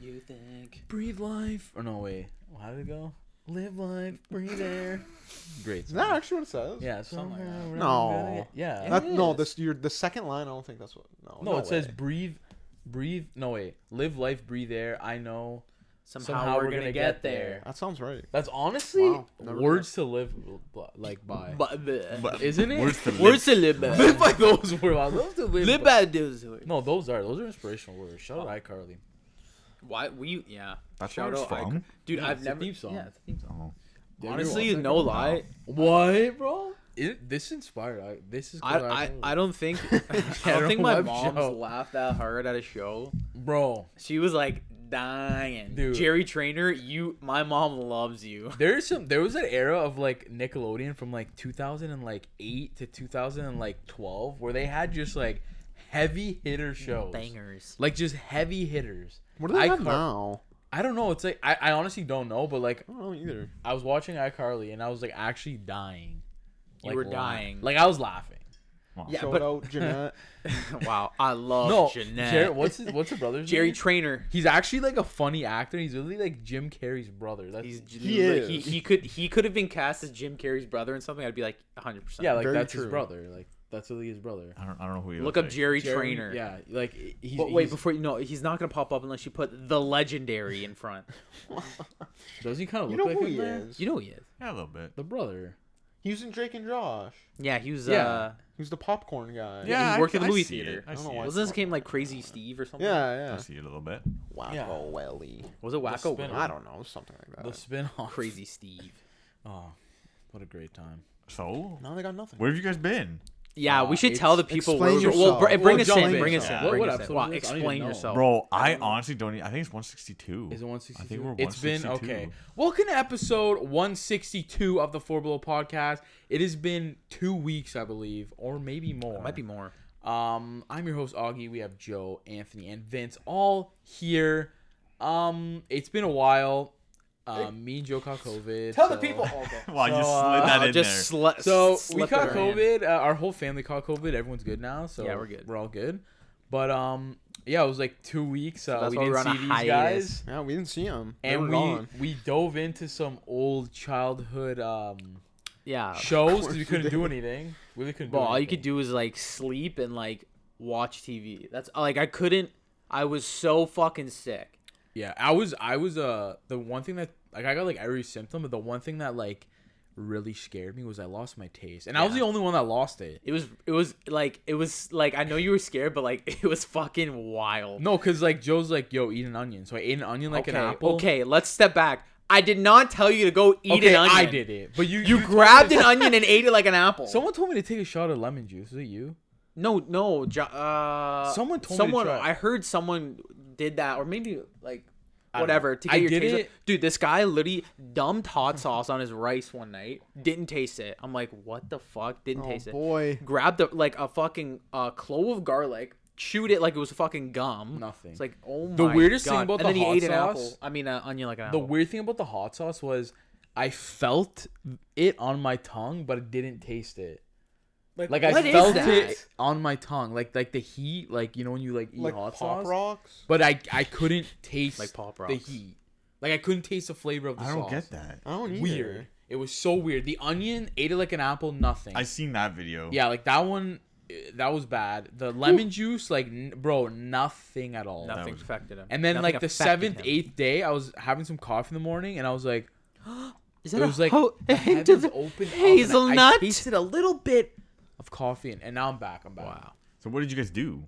You think? Breathe life. Or no, wait. How did it go? Live life, breathe air. Great. Is song. that actually what it says? Yeah, something like that. No. Oh, Yeah. That, no, is. this your the second line. I don't think that's what. No. No, it says breathe, breathe. No wait, live life, breathe air. I know. Somehow, we're, gonna, get, there. That sounds right. That's honestly Wow, never words to live like by, But, but, isn't it? Words to live. Words to live by. live by those words. I love to live. Live by- by those words. No, those are those are inspirational words. Shout out iCarly. Why we? Yeah. That's Shout where it's out, from? dude. Yeah, I've it's a never. theme song. Yeah, it's a theme song. Oh. Honestly, no lie. What, bro? It, this inspired. I, this is. I, good I, iCarly. I don't think I I don't don't think my love mom's Joe. laughed that hard at a show. bro. She was like dying. Dude. Jerry Trainer, you my mom loves you. There's some. There was an era of like Nickelodeon from like 2008 to 2012 where they had just like heavy hitter shows. Bangers. Like just heavy hitters. What do they have iCar- now? I don't know. It's like I, I honestly don't know, but like I don't know either. I was watching iCarly and I was like actually dying. You Like, were dying. Like I was laughing. Yeah, Shout but out Jennette. wow, I love no, Jennette. Jerry, what's his, what's her brother's name? Jerry name? Trainer. He's actually like a funny actor. He's really like Jim Carrey's brother. That's He's He he, is. he could he could have been cast as Jim Carrey's brother and something. I'd be like 100. percent yeah, like Very that's his brother. Like that's really his brother. I don't, I don't know who he is. Look looks up like. Jerry, Jerry- Trainer. Yeah, like he's. But wait, he's- before you know, he's not gonna pop up unless you put the legendary in front. does he kind of You look know like who him he there? is? You know who he is. Yeah, a little bit. The brother. He was in Drake and Josh. Yeah, he was. Yeah. uh He's the popcorn guy. Yeah, he worked I, in the I movie see theater. It. I I don't see know it. why. Wasn't his name like Crazy Steve or something? Yeah, I yeah. see it a little bit. Wacko Yeah. Welly. Was it Wacko? spin- I don't know, something like that. The that. spin off. Crazy Steve. Oh, what a great time. So, Now they got nothing. where have you guys been? Yeah, Uh, we should tell the people. explain where we- well, br- bring Well, us in. in. Bring us in. Yeah. What- bring what us in. Well, is this? I don't explain yourself. Bro, I, honestly don't. I think it's 162. Is it 162? I think we're It's been okay. Welcome to episode 162 of the Four Below podcast. It has been two weeks, I believe, or maybe more. Might be more. Um, I'm your host Augie. We have Joe, Anthony, and Vince all here. Um, it's been a while. Um, me and Joe caught COVID. Tell the so- people. Okay. Wow, you So, slid uh, that Oh, in just there. sli- So we caught. COVID. Uh, our whole family caught COVID. Everyone's good now. So Yeah, we're good. We're all good. But um, yeah, it was like two weeks. Uh, that's we didn't see these hiatus. guys, Yeah, we didn't see them. They and we gone. we dove into some old childhood um Yeah. shows because we we couldn't did. do anything. Really couldn't. Well, do all you could do is like sleep and like watch TV. That's like I couldn't. I was so fucking sick. Yeah, I was I was uh the one thing that like I got like every symptom, but the one thing that like really scared me was I lost my taste, and I was Yeah. the only one that lost it. It was. It was like. It was like. I know you were scared, but like it was fucking wild. No, cause like Joe's like, yo, eat an onion. So I ate an onion like okay. an apple. Okay. Let's step back. I did not tell you to go eat okay, an onion. I did it, but you You told grabbed an onion and ate it like an apple. Someone told me to take a shot of lemon juice. Was it you? No, no. Jo- Uh, Someone told me someone. I heard someone did that, or maybe like whatever to get I your did taste. it- Dude, this guy literally dumped hot sauce on his rice one night. Didn't taste it. I'm like, what the fuck? Didn't Oh taste it. boy. Grabbed a, like a fucking uh, clove of garlic. Chewed it like it was fucking gum. Nothing. It's like oh my. The weirdest thing about and the then he hot ate an sauce- apple. I mean, an onion like an The apple. weird thing about the hot sauce was I felt it on my tongue, but I didn't taste it. Like what I is felt that? it on my tongue, like like the heat, like you know when you like eat Like hot Pop sauce. Rocks. But I I couldn't taste Like Pop the Rocks. heat. Like I couldn't taste the flavor of the sauce. I don't sauce. get that. I don't either. Weird. It was so weird. The onion ate it like an apple. Nothing. I seen that video. yeah, like that one. eh, That was bad. The lemon juice, like, n- bro, nothing at all. Nothing was- affected him. And then, Nothing like the affected seventh, him. eighth day, I was having some coffee in the morning, and I was like, Is it that was like ho- the a hint heavens of opened up, and I- I hazelnut? tasted a little bit of coffee, and, and now I'm back. I'm back. Wow, So what did you guys do?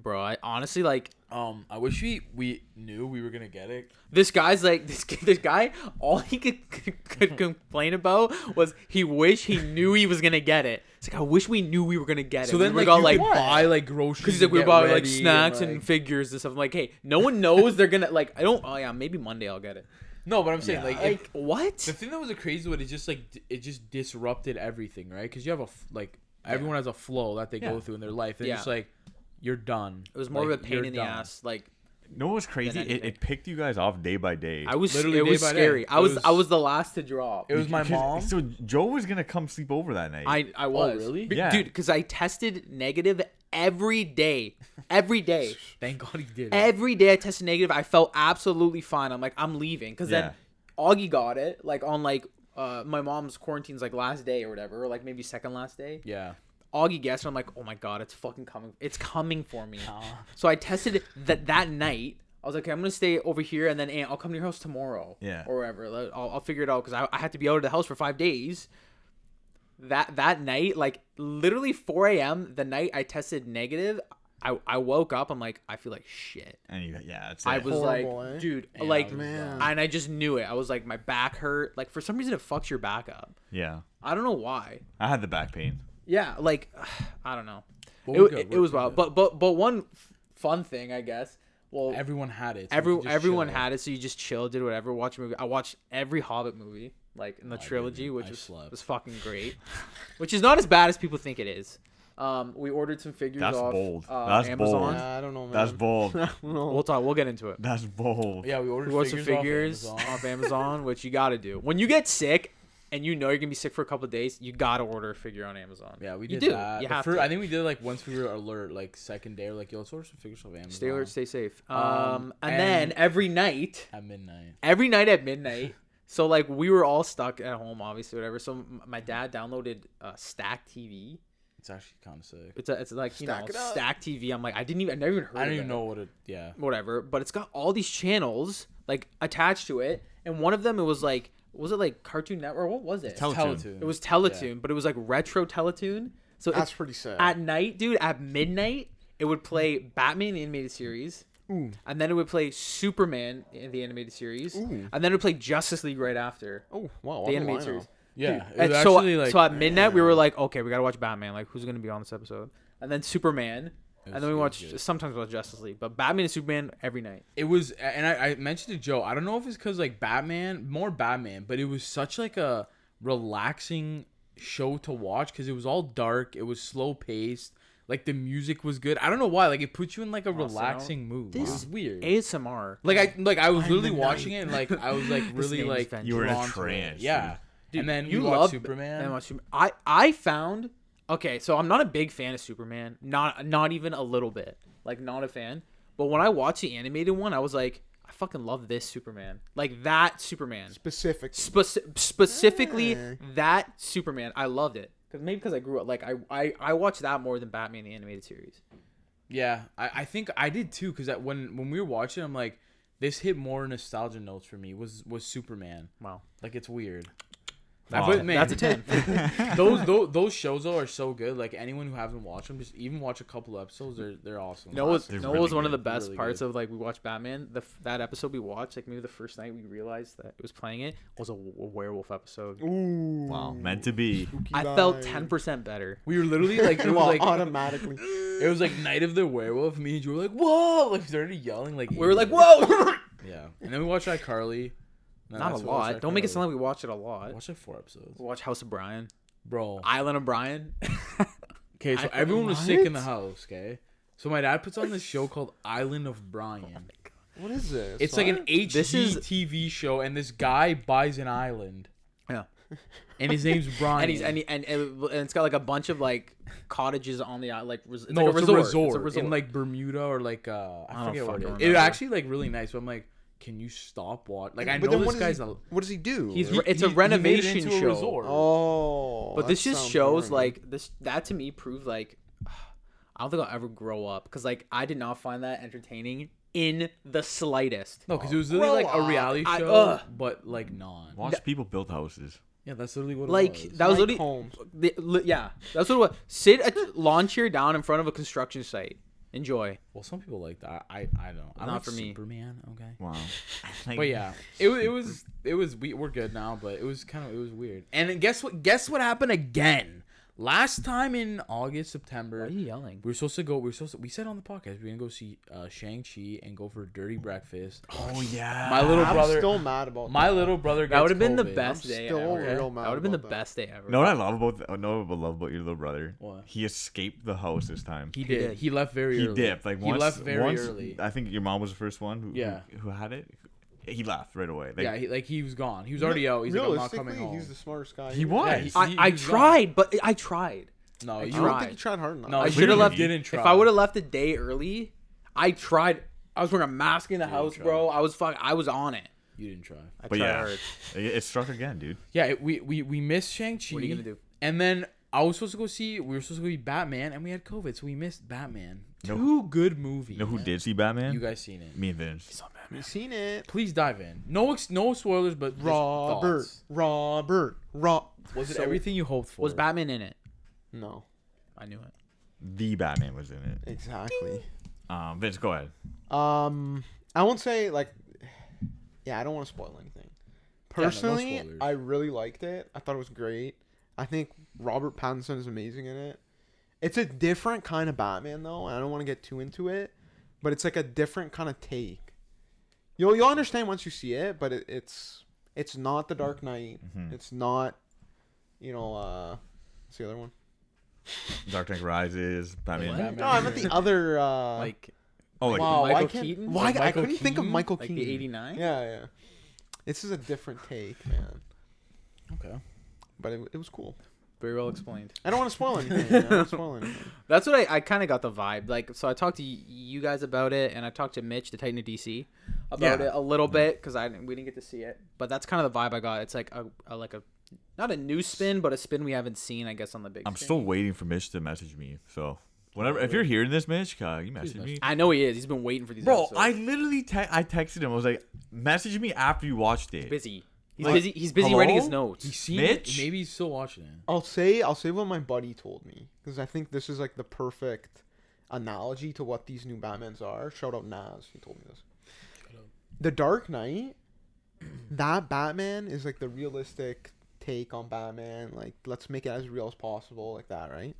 bro. I honestly like Um, I wish we we knew we were gonna get it. this guy's like this. This guy, all he could, could complain about was he wish he knew he was gonna get it. It's like I wish we knew we were gonna get it. So then, we like, got you like could buy like groceries. because he's like we get bought like snacks and, like- figures and stuff. I'm like, hey, no one knows they're gonna like. I don't. Oh yeah, maybe Monday I'll get it. No, but I'm saying Yeah. like, Like it, what? the thing that was a crazy one is just like it just disrupted everything, right? Because you have a like everyone has a flow that they go through in their life. And Yeah. just like you're done. It was more Like, of a pain you're in the done. ass. Like No, what was crazy? It, it picked you guys off day by day. I was. Literally it day was by day. scary. I was, was- I was the last to drop. It was my mom. So Joe was gonna come sleep over that night. I I oh, was really? Be- Yeah. dude because I tested negative every day, every day, Thank God he did. it. every day I tested negative. I felt absolutely fine. I'm like, I'm leaving because Yeah. then Augie got it like on like uh my mom's quarantine's like last day or whatever, or like maybe second last day. yeah. Augie guessed, and I'm like, oh my god, it's fucking coming. It's coming for me. So I tested that that night. I was like, okay, I'm gonna stay over here, and then Aunt, I'll come to your house tomorrow. Yeah. Or wherever. Like, I'll, I'll figure it out because I, I had to be out of the house for five days. That that night, like literally 4 a.m. the night I tested negative, I, I woke up. I'm like, I feel like shit. And you, yeah, it's I it. was Horrible, like, eh? dude, Yeah, like, Man. and I just knew it. I was like, my back hurt. Like for some reason, it fucks your back up. yeah. I don't know why. I had the back pain. Yeah, like I don't know. But It, it, it we're was good. wild. But but but one f- fun thing, I guess. Well, Everyone had it. so every everyone chill. had it, so you just chill, did whatever, watch a movie. I watched every Hobbit movie, like in the I trilogy, didn't. which I was slept. was fucking great. which is not as bad as people think it is. Um, we ordered some figures That's off bold. Uh, That's Amazon. bold. Yeah, I don't know, man. That's bold. I don't know. We'll talk. We'll get into it. That's bold. Yeah, we ordered We ordered some figures, figures off Amazon. off Amazon, which you got to do. When you get sick and you know you're gonna be sick for a couple of days, you got to order a figure on Amazon. Yeah, we You did do. that. You But have fir- to. I think we did like once we were alert, like second day, we're like, yo, let's order some figures off Amazon. Stay alert, stay safe. Um, Um, and, then every night, at midnight. every night at midnight. So like we were all stuck at home, obviously, whatever. So m- my dad downloaded uh, Stack TV. It's actually kind of sick. It's a, it's like you Stack know. Stack TV. I'm like I didn't even I never even heard. I don't even know what it. Yeah. Whatever, but it's got all these channels like attached to it, and one of them it was like was it like Cartoon Network? What was it? Teletoon. Teletoon. It was Teletoon, but it was like retro Teletoon. So That's pretty sad. at night, dude, at midnight, it would play Batman the animated series. Ooh. And then it would play Superman in the animated series. Ooh. And then it would play Justice League right after Oh, wow. the I don't animated series. now. Yeah. Dude, it and was so, like. so at midnight we were like, okay, we gotta watch Batman. Like, who's gonna be on this episode? And then Superman, It and then we it was watch good. sometimes we watch Justice League, but Batman and Superman every night. it was and I, I mentioned to joe i don't know if it's because like batman more batman but it was such like a relaxing show to watch because it was all dark it was slow paced like the music was good i don't know why like it puts you in like a Awesome. relaxing mood it This is weird ASMR. like i like i was I'm literally the watching night. it and like i was like really name's like Vengeance. You were in a drawn to it. trance, yeah Dude, and then you you watched love superman And watch Super- I I found okay, so I'm not a big fan of Superman, not not even a little bit, like not a fan. But when I watched the animated one, I was like, I fucking love this Superman, like that Superman, Specific. Speci- specifically Yeah. that Superman. I loved it because maybe because I grew up like I, I I watched that more than Batman the animated series. Yeah, I, I think I did too. Cause that when when we were watching, I'm like, this hit more nostalgia notes for me. Was was Superman? Wow, Like it's weird. Wow. But man, that's a ten. those, those those shows though are so good. Like anyone who hasn't watched them, just even watch a couple episodes. They're they're awesome. No, was They're no really was one of the best Really parts good. of like we watched Batman. The that episode we watched, like maybe the first night we realized that it was playing it was a werewolf episode. Ooh. Wow, meant to be. Spooky I felt ten percent better. we were literally like it was like automatically. it was like Night of the Werewolf. Me and you were like, whoa! Like we started yelling like We were like, "Whoa!" Yeah, and then we watched iCarly. And Not a that's what watched lot. Don't make it sound like we watch it a lot. Watch like four episodes, We watched House of Bryan, bro. Island of Bryan. Okay, so I- everyone was sick in the What? house. Okay, so my dad puts on this show called Island of Bryan. What is this? It's like an What? HGTV This is- TV show, and this guy buys an island, yeah, and his name's Bryan. and he's and, he, and and and it's got like a bunch of like cottages on the island, like res- it's no, like it's, a a resort. resort. It's a resort. in like Bermuda or like uh, I I, don't forget what it fucking is. It remember. actually like really nice. So I'm like, can you stop watching? Like I But know this what guy's does he, a. what does he do? He's he- it's he- a he made it renovation into a show. resort. oh. but this just shows boring. like this that to me proved like I don't think I'll ever grow up because like I did not find that entertaining in the slightest. No, because it was literally Grow like a up. reality I- show, ugh. but like non. Watch people build houses. Yeah, that's literally what. Like it was. that was Mike literally Holmes. the, li- yeah that's what it was. Sit a lawn chair down in front of a construction site. Enjoy. Well, some people like that. I I don't. I'm Not like for me. Superman. Okay. Wow. Like, But yeah, it, it was it was we we're good now, but it was kind of it was weird. And then guess what? Guess what happened again? Last time in August, Why September, are you yelling? we were supposed to go. We were supposed to, we said on the podcast we are gonna go see uh, Shang Chi and go for a dirty breakfast. Oh yeah. My little I'm brother, still mad about my that. little brother. That would have been the COVID. best I'm day still ever. real mad that would have been the about that. best day ever. You know what I love about the, know what I love about your little brother? What? He escaped the house this time. He He did. did. He left very He early. dipped like he once. left very once, early. I think your mom was the first one who Yeah. who, who had it. He left right away. Like, yeah, he, like he was gone. He was already out. He's like, I'm not coming home. He's the smartest guy. He here. was. Yeah, he- I, I was gone. tried, but I tried. No, I you I don't tried. think you tried hard enough. No, I should have left. didn't try. If I would have left a day early, I tried. I was wearing a mask in the house, try. bro. I was fuck. I was on it. You didn't try. I But tried yeah, hard. it, it struck again, dude. Yeah, it- we we we missed Shang Chi. What are you gonna do? And then I was supposed to go see. We were supposed to go see Batman, and we had COVID, so we missed Batman. No. Two good movies. You know who man. did see Batman? You guys seen it? Me and Vince. You seen it. Please dive in. No ex- no spoilers, but just Robert. thoughts. Robert. Rob. Was it So- everything you hoped for? Was Batman in it? No. I knew it. The Batman was in it. Exactly. Um, Vince, go ahead. Um, I won't say like. Yeah, I don't want to spoil anything. no Personally, spoilers. I really liked it. I thought it was great. I think Robert Pattinson is amazing in it. It's a different kind of Batman though. and I don't want to get too into it, but it's like a different kind of take. You'll you'll understand once you see it, but it, it's it's not the Dark Knight. Mhm. It's not, you know, uh, what's the other one? Dark Knight Rises, Batman. What? Batman. No, I meant the other. Uh, Like Oh, like wow, why Michael can't Keaton? why Like I Michael couldn't think of Keaton? Michael like Keaton. the '89. Yeah, yeah. This is a different take, man. Okay. But it, it was cool. Very well explained. I don't want to spoil anything. I don't want to spoil anything. That's what I, I kind of got the vibe. Like, so I talked to y- you guys about it, and I talked to Mitch, the Titan of DC, about Yeah. it a little bit because I we didn't get to see it. But that's kind of the vibe I got. It's like a, a like a not a new spin, but a spin we haven't seen, I guess, on the big. I'm screen. still waiting for Mitch to message me. So whenever, if you're hearing this, Mitch, uh, you message me. I know he is. He's been waiting for these. Bro, episodes. I literally te- I texted him. I was like, message me after you watched it. busy. He's Like, busy. He's busy writing his notes. He's seen Mitch? it. Maybe he's still watching it. I'll say I'll say what my buddy told me because I think this is like the perfect analogy to what these new Batmans are. Shout out Nas, he told me this. The Dark Knight, that Batman is like the realistic take on Batman. Like let's make it as real as possible, like that, right?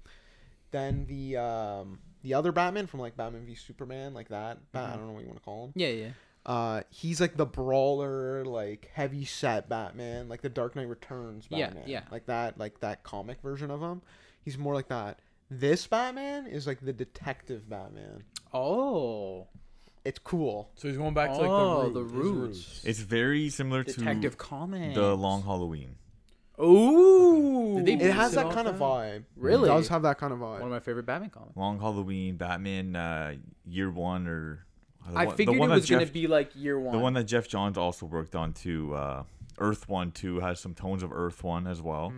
Then the um the other Batman from like Batman v Superman, like that. Bat- I don't know what you want to call him. Yeah, yeah. Uh, he's like the brawler, like heavy set Batman, like the Dark Knight Returns Yeah, Batman. yeah. Like that, like that comic version of him. He's more like that. This Batman is like the detective Batman. Oh, It's cool. So he's going back to like Oh, the, the root, roots. It's very similar Detective to Comics. the Long Halloween. Ooh. Did they It has that off kind of vibe. Really? It does have that kind of vibe. One of my favorite Batman comics. Long Halloween, Batman, uh, Year One, or the I one- figured it one that was gonna Jeff- be like year one. the one that Geoff Johns also worked on too. Uh, Earth One too has some tones of Earth One as well.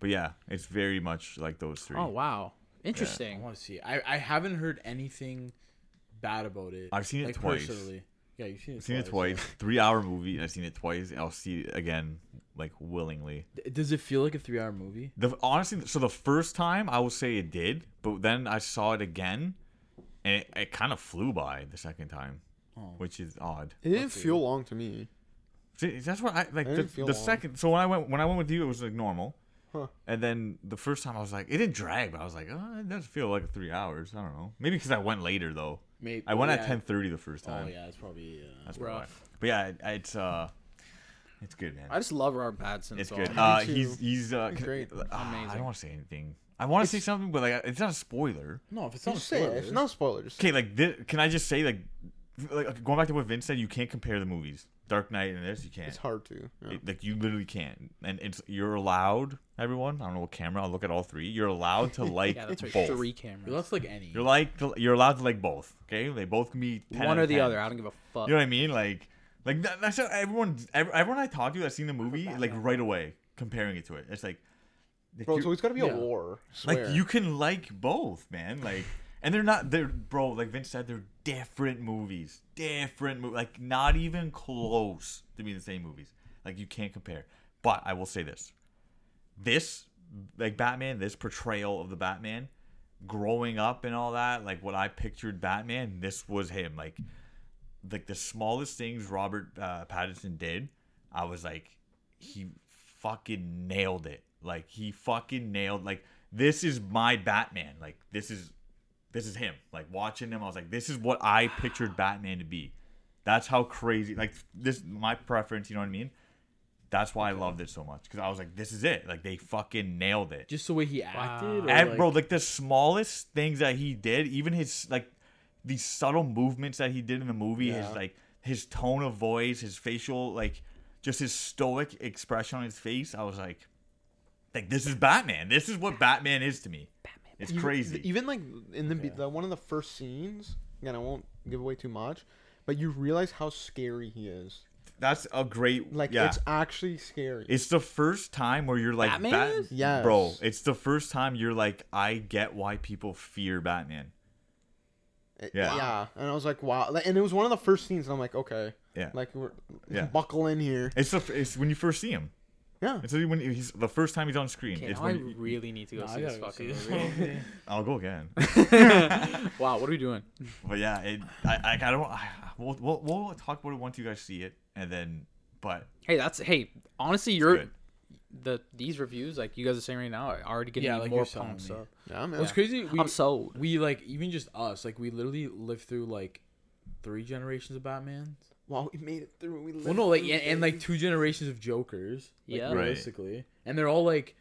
But yeah, it's very much like those three. Oh wow, Interesting. I interesting. want to see. I I haven't heard anything bad about it. I've seen it like, twice. Personally. Yeah, you've seen it. I've seen it twice, twice. Three hour movie. and I've seen it twice. And I'll see it again, like willingly. D- Does it feel like a three-hour movie? The honestly, so the first time I will say it did, but then I saw it again, and it, it kind of flew by the second time, Oh. which is odd. It didn't Okay. feel long to me. See, that's what I like. I The, didn't feel the long. second, so when I went when I went with you, it was like normal, Huh. and then the first time I was like, it didn't drag, but I was like, oh, it doesn't feel like three hours. I don't know, maybe because I went later though. Maybe I went oh, at ten thirty the first time. Oh time. yeah, it's probably. Uh, That's Rough. why. But yeah, it, it's uh, it's good, man. I just love Robert Pattinson. It's so good. Uh, he's he's uh, He's can- great. ah, I don't want to say anything. I want to say something, but like it's not a spoiler. no, if it's not Just say it. spoilers. It's not spoilers. Okay, like thi- can I just say like, like going back to what Vince said, you can't compare the movies. Dark Knight and this, you can't. It's hard to. yeah. It- like you literally can't, and it's you're allowed. Everyone, I don't know what camera. I'll look at all three. You're allowed to like yeah, that's right. both. Three You're cameras. less like any. You're like to- you're allowed to like both. Okay, they both can be 10 One or of the 10. other. I don't give a fuck. You know what I mean? Like, like that, that's how everyone. ev- Everyone I talk to that's seen the movie, like right away comparing it to it. It's like, like, Bro, so it's got to be yeah. a war. I like you can like both, man. Like, and they're not. They're bro. Like Vince said, they're different movies. Different movie. Like not even close to being the same movies. Like you can't compare. But I will say this: this, like Batman, this portrayal of the Batman, growing up and all that, like what I pictured Batman, this was him. Like, like the smallest things Robert uh, Pattinson did, I was like, he fucking nailed it. Like he fucking nailed. Like this is my Batman. Like this is, this is him. Like watching him, I was like, this is what I pictured Batman to be. That's how crazy. Like this, my preference. You know what I mean? That's why I loved it so much because I was like, this is it. Like they fucking nailed it. just the way he acted. or, And like, bro, like the smallest things that he did, even his like these subtle movements that he did in the movie, his Yeah. like his tone of voice, his facial like just his stoic expression on his face, I was like, Like this is Batman. This is what Batman is to me. It's Even- crazy. Even like in the, the one of the first scenes. Again, I won't give away too much, but you realize how scary he is. That's a great Like yeah. it's actually scary. It's the first time where you're like, Batman Bat- is? Yes. bro. It's the first time you're like, I get why people fear Batman. It- Yeah. yeah. And I was like, wow. And it was one of the first scenes. And I'm like, okay, Yeah, like we're Yeah. buckle in here. it's the it's when you first see him. Yeah. It's when he's the first time he's on screen. Okay, it's now I when really need to go Nah, I see this gotta go fucking see this movie. movie. I'll go again. wow, what are we doing? but yeah, it, I, I I don't. I, we'll, we'll we'll talk about it once you guys see it, and then. But Hey, that's hey. Honestly, you're good. the these reviews like you guys are saying right now are already getting Yeah, me like more you're selling pumped. me. So Yeah, man. What's crazy? We, I'm sold. we like even just us, like we literally lived through like three generations of Batman. Wow, we made it through. We lived Well, no, like and, and like two generations of Jokers. Like, Yeah. Right. realistically, and they're all like,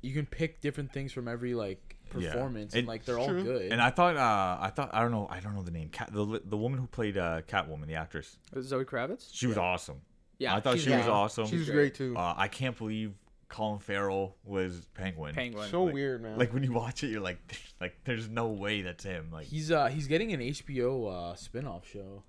you can pick different things from every like performance, It- and like they're all True. good. and I thought uh I thought I don't know I don't know the name Cat the the woman who played uh Catwoman the actress Zoe Kravitz. she was awesome. Yeah, I thought she's she was awesome. She was great too. Uh, I can't believe Colin Farrell was Penguin. Penguin. so like- weird, man. Like when you watch it, you're like, like there's no way that's him. Like he's uh he's getting an HBO uh spin-off show.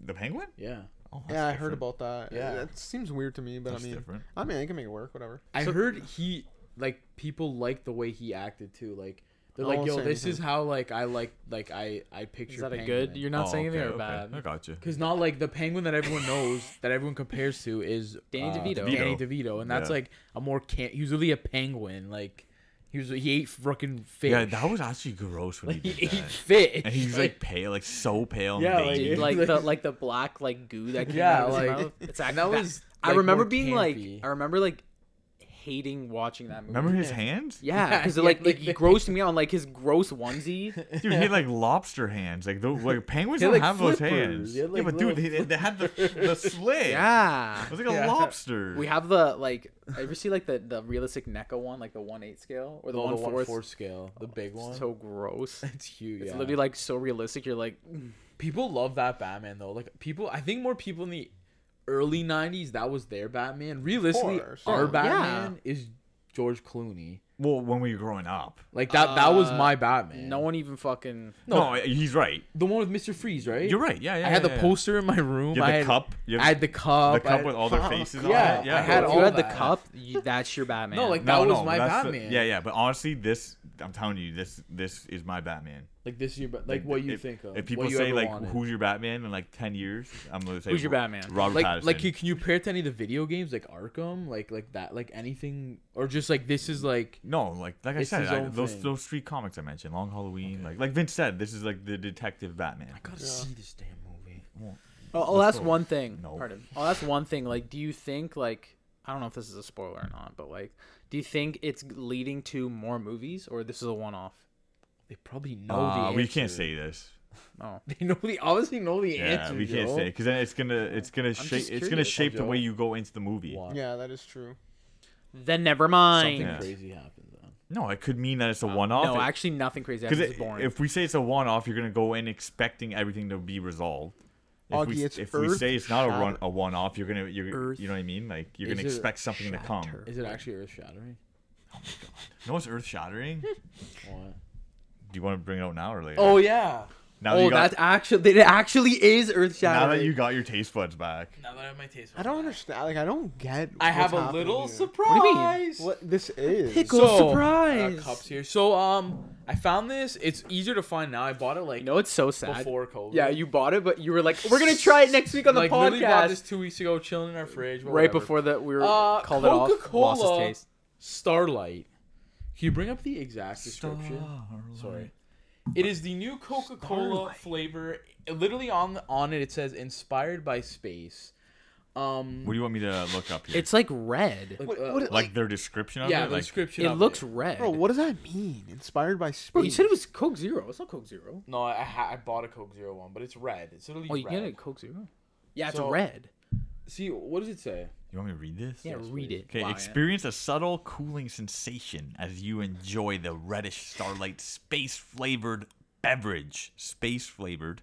The Penguin. Yeah, Oh, that's yeah, I heard different. about that. Yeah. Yeah, it seems weird to me, but That's I mean, different. I mean, I can make it work. Whatever. I So- heard he like people like the way he acted too. Like they're like, yo, say this is how like I like like I I picture. Is that a good? You're not Oh, saying anything okay, or okay. bad? I got you. Because not like the penguin that everyone knows, that everyone compares to is Danny uh, DeVito. Danny DeVito. DeVito, and that's Yeah. like a more can. He was really a penguin. Like he was, he ate fucking fish. Yeah, that was actually gross when like he he did ate that. fish. And he's like pale, like so pale. Yeah, yeah, like, like like- the like the black like goo that came Yeah, out of his like- mouth. It's and actually that that was, I remember more being like. I remember like hating watching that movie. Remember his hands? Yeah, Yeah, because yeah, like, like it the- grossed me out. Like his gross onesie. Dude, he had like lobster hands. Like those, like penguins He had, don't like, have those hands. He had, yeah, like, but dude, they, they had the the slit. yeah. it was like a Yeah. lobster. We have the like. I ever see like the the realistic NECA one, like the one eight scale or the Oh, one the one fourth? fourth scale, the oh, big one. So gross. it's huge. It's yeah. literally like so realistic. You're like, mm. people love that Batman though. Like people, I think more people in the early '90s that was their Batman. Realistically, course, our yeah. Batman is George Clooney. well, when we were growing up. Like that. that was Uh, my Batman. no one even fucking. No, he's right. the one with Mr. Freeze, right? You're right. Yeah, yeah. I had yeah, the yeah. poster in my room. You I had the had cup. You I had the cup. the cup I- with all their faces yeah, on it. Yeah, I had all you had the cup, you, that's your Batman. No, like- No, that was no, my that's the- Batman. yeah, yeah, but honestly, this I'm telling you, this this is my Batman. Like this year, but like what you if, think of? If people say like, wanted. "Who's your Batman?" in like ten years, I'm gonna say, Who's your Batman? Robert like Pattinson. like can you compare it to any of the video games like Arkham, like like that, like anything, or just like this is like no, like like I said, I, those thing. those three comics I mentioned, Long Halloween, like like Vince said, this is like the detective Batman. I gotta Yeah. see this damn movie. Oh, oh, that's go. one thing. No. Pardon. Oh, that's one thing. Like, do you think like I don't know if this is a spoiler or not, but like, do you think it's leading to more movies or this is a one-off? They probably know Uh, the we can't say this. Oh, They know the obviously know the Yeah, answer. we can't Joe. say because then it's gonna it's gonna shape it's gonna shape the way you go into the movie. What? Yeah, that is true. then never mind. Something Yeah. crazy happens then. No, it could mean that it's a Uh, one off. No, actually, nothing crazy. Because Because if we say it's a one-off, you're gonna go in expecting everything to be resolved. If, Augie, we, it's if we say it's not a run, a one-off, you're gonna you're Earth you know what I mean? Like you're gonna expect something to come. Is it actually earth shattering? Oh my god! No, it's earth-shattering. Do you want to bring it out now or later? Oh yeah. now that oh, you got, that's actually it. Actually, is Earth now that you got your taste buds back. Now that I have my taste. Buds. I don't understand. Like, I don't get. I have a little here. surprise. What do you mean? What this is? Pickle So, surprise. Uh, cups here. So um, I found this. It's easier to find now. I bought it like You know, it's so sad. before COVID. Yeah, you bought it, but you were like, "We're gonna try it next week on the podcast. like literally bought this two weeks ago, chilling in our fridge. but Right whatever. before that, we were Uh, called it off. Lost Coca-Cola. taste. Starlight. Can you bring up the exact description? Sorry. It is the new Coca-Cola Starlight. flavor. Literally on on it, it says inspired by space. Um, What do you want me to look up here? It's like red. like, What- uh, what- like their description of yeah, it. the Like, description. It of looks it. red. Bro, what does that mean? Inspired by space. Bro, you said it was Coke Zero. It's not Coke Zero. No, I ha- I bought a Coke Zero one, but it's red. It's literally Oh, you red. get it Coke Zero. Yeah, it's So- red. See, what does it say? You want me to read this? Yeah, Yes, read please. it. Okay, Wow, yeah. experience a subtle cooling sensation as you enjoy the reddish starlight space flavored beverage. Space flavored.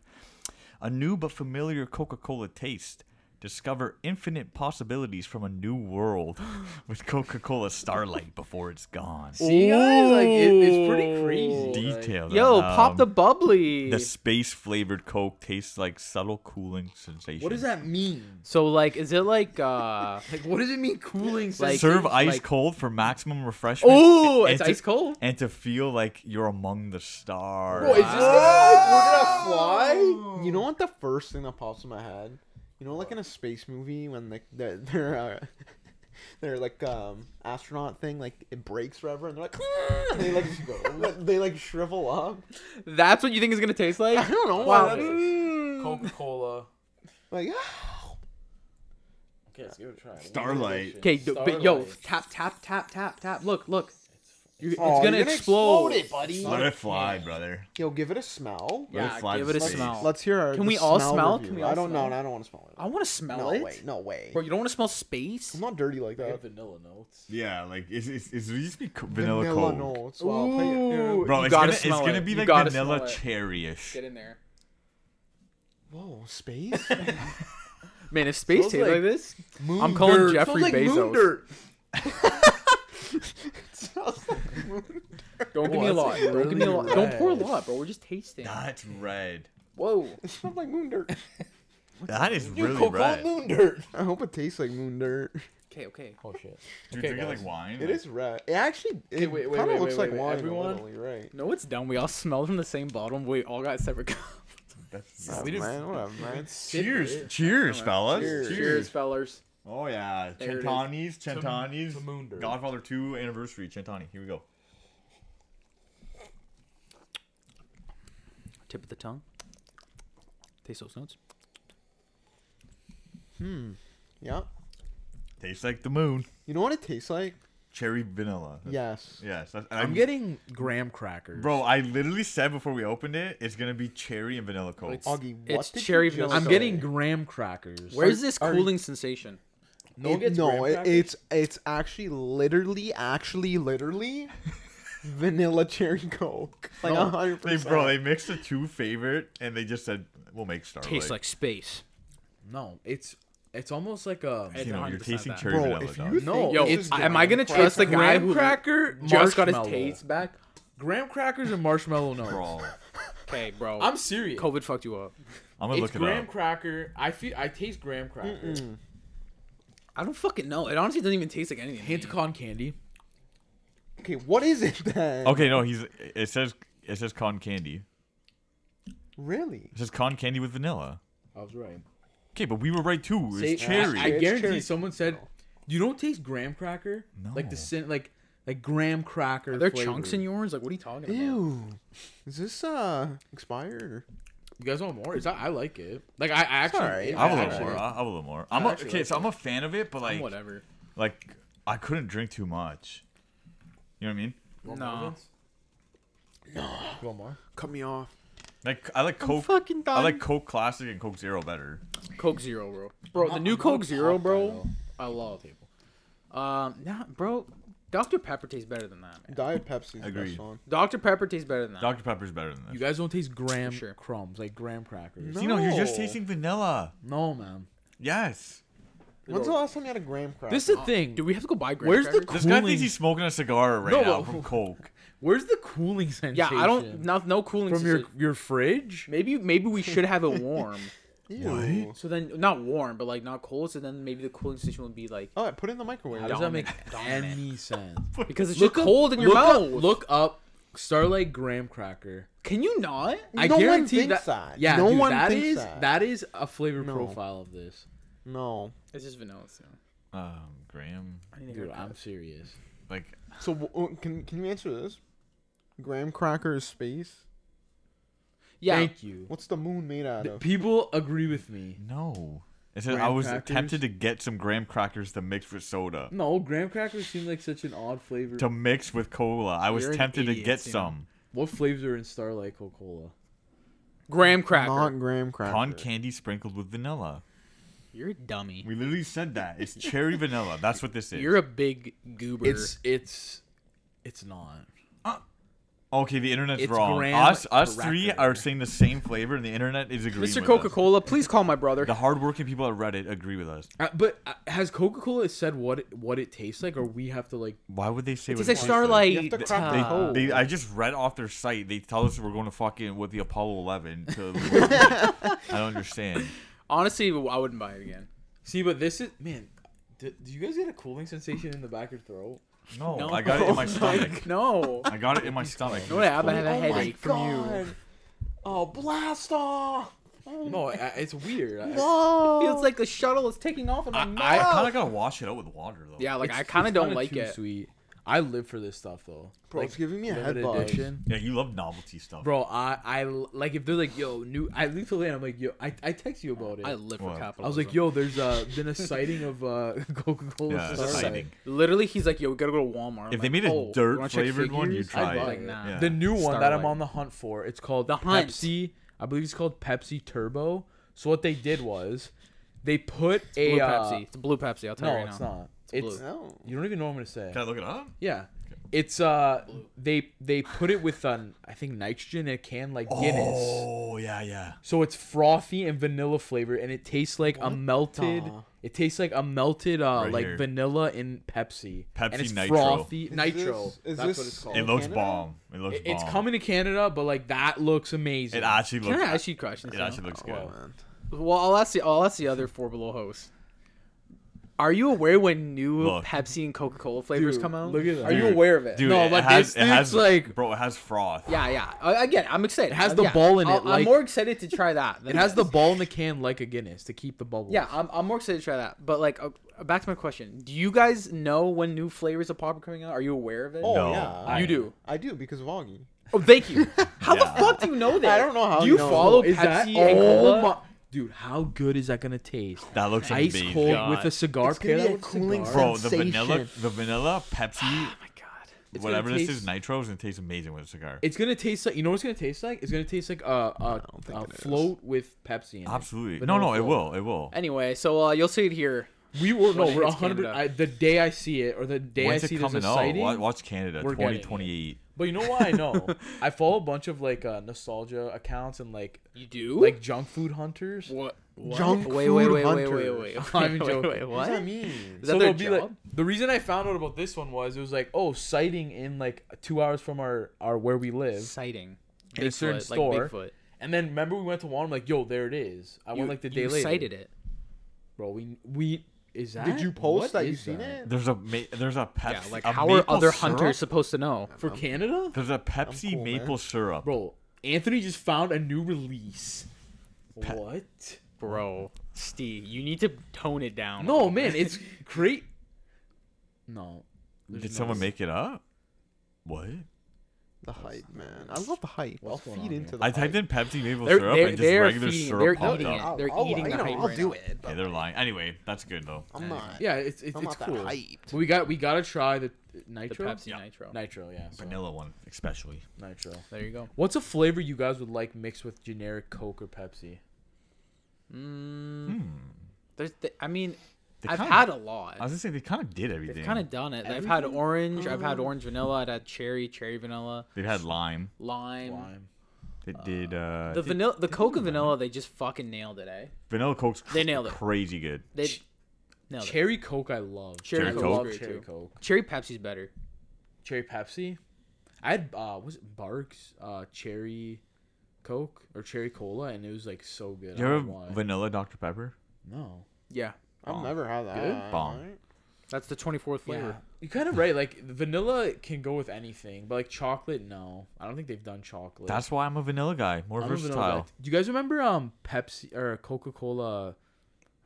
A new but familiar Coca Cola taste. Discover infinite possibilities from a new world with Coca-Cola Starlight before it's gone. See, guys, like it, it's pretty crazy. like- Detailed. Yo, um, pop the bubbly. The space flavored Coke tastes like subtle cooling sensation. what does that mean? So like, is it like uh? Like, what does it mean? Cooling. Like- Serve ice like- cold for maximum refreshment. Oh, it's to- ice cold. And to feel like you're among the stars. Bro, is this gonna, like, we're gonna fly? You know what the first thing that pops in my head? You know, like in a space movie when like they're they're, uh, they're like um astronaut thing, like it breaks forever, and they're like, and they like they like shrivel up. That's what you think is gonna taste like? I don't know. Wow. that's- Mm. Coca Cola. Like Okay, let's give it a try. Starlight. Okay, d- but yo, tap, tap, tap, tap, tap. Look, look. You- it's Oh, gonna you're gonna explode. explode it, buddy. Let it fly, brother. yo, give it a smell. Let it fly give it a space. smell. Let's hear. Our, Can we all smell? review. Can we all I don't smell? know. I don't want to smell it. I want to smell no it. way. No way. Bro, you don't want to smell space? I'm not dirty like I that. have vanilla notes. Yeah, like it's it's, it's it used to be co- vanilla, Vanilla Coke. notes. Well, I'll tell you- yeah. Ooh. Bro, You it's gotta gonna it's smell gonna be You like vanilla smell it. cherry-ish. Get in there. Whoa, space. Man, if space Smells tastes like like this, I'm calling dirt. Jeffrey Smells like moon Bezos. dirt. Smells like moon. don't give me a that's, lot. like, don't give me a really lot. Don't pour a red. lot, bro. We're just tasting. That's red. Whoa. It smells like moon dirt. That is You really Coca Cola red. moon dirt. I hope it tastes like moon dirt. Okay, okay. Oh shit. Do you Okay, drink it guys. like wine? It is red. It actually it wait, wait, kind wait, of looks wait, like wait, wine. everyone? Everyone, right. No, it's dumb. We all smelled from the same bottle. We all got separate cups. That's, Oh, we just- man, whatever, man. cheers, cheers, fellas. Cheers. Cheers, fellers. Oh yeah, There it is. Centani's, Centani's, to moon dirt. Godfather 2 anniversary, Centani. Here we go. Tip of the tongue. Taste those notes. Hmm. Yeah. Tastes like the moon. You know what it tastes like? Cherry vanilla. Yes. Yes. that's- I'm getting graham crackers. Bro, I literally said before we opened it, it's gonna be cherry and vanilla coke. It's- Augie, what It's did cherry you vanilla I'm getting graham crackers. Where's this are- cooling sensation? No, It- no, it, it's it's actually literally, actually, literally, vanilla cherry coke. Like No, a hundred They, percent. bro, they mixed the two favorite and they just said we'll make Starlight. Tastes like space. no. It's it's almost like a you know, you're tasting that. cherry Bro, vanilla. if dog. you No, Yo, this it's- am I gonna trust the guy graham who cracker just got his taste back? graham crackers and marshmallow nuts. Bro, Okay, bro. I'm serious. COVID fucked you up. I'm gonna It's look it graham up. cracker. I feel I taste graham cracker. Mm-mm. I don't fucking know. It honestly doesn't even taste like anything. to Hint me. con candy. Okay, what is it then? Okay, no, he's. It says it says con candy. Really? It says con candy with vanilla. I was right. Okay, but we were right too. It's Say- cherry. I, I It's guarantee cherry. someone said, "You don't taste graham cracker? Like the sin, like like graham cracker. Are there flavor. chunks in yours? Like, what are you talking about? Ew. Is this uh expired? Or? You guys want more? Is that I like it? Like I, I actually. alright. I have a I little actually- more. I have a little more. I'm I a, actually okay, like so I'm a fan of it, but I'm like, whatever. like I couldn't drink too much. You know what I mean? Want more, No. Vince? You want more? Cut me off. Like I like I'm Coke. fucking done. I like Coke Classic and Coke Zero better. Coke Zero, bro. Bro, the new Coke Zero, bro. I love. Um, nah, bro. Dr Pepper tastes better than that, man. Diet Pepsi's the Agreed. best one. Dr Pepper tastes better than that. Dr Pepper's better than this. You guys don't taste graham sure. crumbs, like graham crackers. No. See, no, you're just No. tasting vanilla. No, man. Yes. When's the last time you had a graham cracker? This is the uh, thing. Do we have to go buy graham Where's the crackers? This guy Cooling- thinks he's smoking a cigar right No, now but- from Coke. Where's the cooling sensation? Yeah, I don't. No, no cooling from your sensation. your fridge. Maybe maybe we should have it warm. Ew. So then, not warm, but like not cold. So then maybe the cooling station would be like Oh, put it in the microwave. How does that make any sense? because it's Look just up- cold in your look up- mouth. look up Starlight graham cracker. Can you not? I No one guarantee thinks that, that. Yeah, No dude, one that thinks is that. that is a flavor No. profile of this. No. It's just vanilla. So. Um, Graham, Dude, I'm serious. like So w- can can you answer this? Graham cracker is space. Yeah. Thank you. What's the moon made out of? People agree with me. no. It says I was crackers? tempted to get some graham crackers to mix with soda. No, graham crackers seem like such an odd flavor. To mix with cola, I was You're an tempted to idiot, get Sam. some. What flavors are in Starlight Coca Cola? graham cracker. Not graham cracker. Con candy sprinkled with vanilla. You're a dummy. We literally said that. It's cherry vanilla. That's what this is. You're a big goober. It's it's it's not. Uh, Okay, the internet's It's wrong. graham Us, us three cracker. are saying the same flavor, and the internet is agreeing. Mr. with Coca Cola, please call my brother. The hardworking people at Reddit agree with us. Uh, but uh, has Coca Cola said what it, what it tastes like, or we have to like? Why would they say? It what tastes like it tastes Starlight. You have to crack the uh, code. They, I just read off their site. They tell us we're going to fucking with the Apollo 11. To, I don't understand. Honestly, I wouldn't buy it again. See, but this is man. Do, do you guys get a cooling sensation in the back of your throat? No, No. I got it in my stomach. No. I got it in my stomach. No, I have I have a Oh headache from you. Oh, blast off! No, I, it's weird. I- Whoa! Feels like the shuttle is taking off, and I, I'm I not. kind of gotta wash it out with water though. Yeah, like it's- I kind of it's don't kinda like too it. Sweet. I live for this stuff though. Bro, it's giving me a head buzz. edition. Yeah, you love novelty stuff. Bro, I I like if they're like yo new. I leave till. I'm like yo. I, I text you about it. I live for What? capitalism. I was like, yo, there's uh, been a sighting of uh, Coca Cola. yeah, it's exciting. Literally, he's like, "Yo, we gotta go to Walmart." I'm If they like, made a "Oh, dirt flavored one, you'd try I'd it. buy. Nah. Yeah. The new one that I'm on the hunt for, it's called The hunt. Pepsi. I believe it's called Pepsi Turbo. So what they did was, they put a Blue uh, Pepsi. It's a blue Pepsi. I'll tell No, you right now. not. It's It's, blue. No. you don't even know what I'm gonna say. Can I look it up? Yeah, it's uh they they put it with um I think nitrogen in a can like Guinness. Oh yeah, yeah. So it's frothy and vanilla flavor, and it tastes like a melted. the- It tastes like a melted uh Right like here. vanilla in Pepsi. Pepsi and it's Nitro. frothy Is nitro. this- is That's this- what it's called. It looks Canada? bomb. It looks It- it's coming to Canada, but like that looks amazing. It actually Can looks. I actually crush this? It now? actually looks good. Oh, man. Well, I'll ask the I'll ask the other four below hosts. Are you aware when new Look. Pepsi and Coca Cola flavors Dude, come out? look at that. Are you Dude, aware of it? Dude, No, it but has, this it has like- bro. It has froth. Yeah, yeah. I, again, I'm excited. It has Uh, the yeah. ball in it, I'll- I'm like- more excited to try that. than It has the ball in the can like a Guinness to keep the bubbles. Yeah, I'm, I'm more excited to try that. But like, uh, back to my question: Do you guys know when new flavors of pop are coming out? Are you aware of it? Oh No. yeah, you do. I do because of Augie. Oh, thank you. How Yeah. the fuck do you know that? I don't know how Do you you know. follow Is Pepsi that and oh Cola? my dude? How good is that gonna taste? That looks Ice amazing. cold God. with a cigar. It's gonna Pair be that a cooling cigar. Bro, the vanilla, the vanilla Pepsi, Oh my god. It's gonna whatever this taste- is, nitros, and it tastes amazing with a cigar. It's gonna taste like you know what it's gonna taste like. It's gonna taste like a a, a it is. float with Pepsi in it. Absolutely. Vanilla No, no, it will. It will. Anyway, so uh, you'll see it here. We were no, we're a hundred. I, the day I see it or the day When's I see there's a coming out? sighting. Wa- Watch Canada, we're getting it. 2028. But you know why I know? I follow a bunch of like uh, nostalgia accounts and like You do? like junk food hunters. what? what? Junk wait, food wait, wait, hunter. wait, wait, wait, I'm wait, joking. wait, What what? does that mean? Is so that their they'll be like job? the reason I found out about this one was it was like oh sighting in like two hours from our our where we live, Sighting. In a certain Bigfoot, store. Like Bigfoot. and then remember we went to one I'm like yo there it is. I You, went like the day you later. cited it. bro. We we is that Did you post that you is seen that? it? There's a ma- there's a Pepsi. Yeah, like a how are maple other syrup? hunters supposed to know? for um, Canada? There's a Pepsi cool, maple man. syrup. Bro, Anthony just found a new release. Pe- what? Bro, Steve, you need to tone it down. a No, little man, bit. it's great. No. Did there's someone no- make it up? What? The hype, man. I love the hype. I'll What's going feed on into here? the I typed hype. in Pepsi maple They're- syrup they're- and just they're regular feeding- syrup they're popped eating up. it. I'll- They're I'll- eating you the know, hype I'll right do now. it. Okay, they're lying. Anyway, that's good though. I'm not. Yeah, it's it's, I'm it's not cool. that hyped. But we got we gotta try the the nitro. Pepsi Yeah. Nitro. Nitro, yeah. so Vanilla one, especially. Nitro. There you go. What's a flavor you guys would like mixed with generic Coke or Pepsi? Mm, Hmm. there's, th- I mean, They I've kinda- had a lot. I was gonna say they kind of did everything. They've kind of done it. I've had Everything? orange. I've had Uh, orange vanilla. I've had cherry, cherry vanilla, They've had lime. lime. Lime. They did. Uh, The did- vanilla, the did they Coke and vanilla, they just fucking nailed it, eh? Vanilla Coke's They nailed it. crazy good. They nailed it. Cherry Coke, I love. Cherry I Coke? love cherry too. Coke. Cherry Pepsi's better. Cherry Pepsi. I had uh was it Barq's uh cherry Coke or cherry cola and it was like so good. You I ever don't know why. vanilla Dr Pepper? no. Yeah, I've never had that. Good? Bomb. that's the 24th flavor. Yeah. You're kind of right. Like vanilla can go with anything, but like chocolate, no. I don't think they've done chocolate. That's why I'm a vanilla guy. More I'm a vanilla versatile. guy. Do you guys remember um Pepsi or Coca Cola? I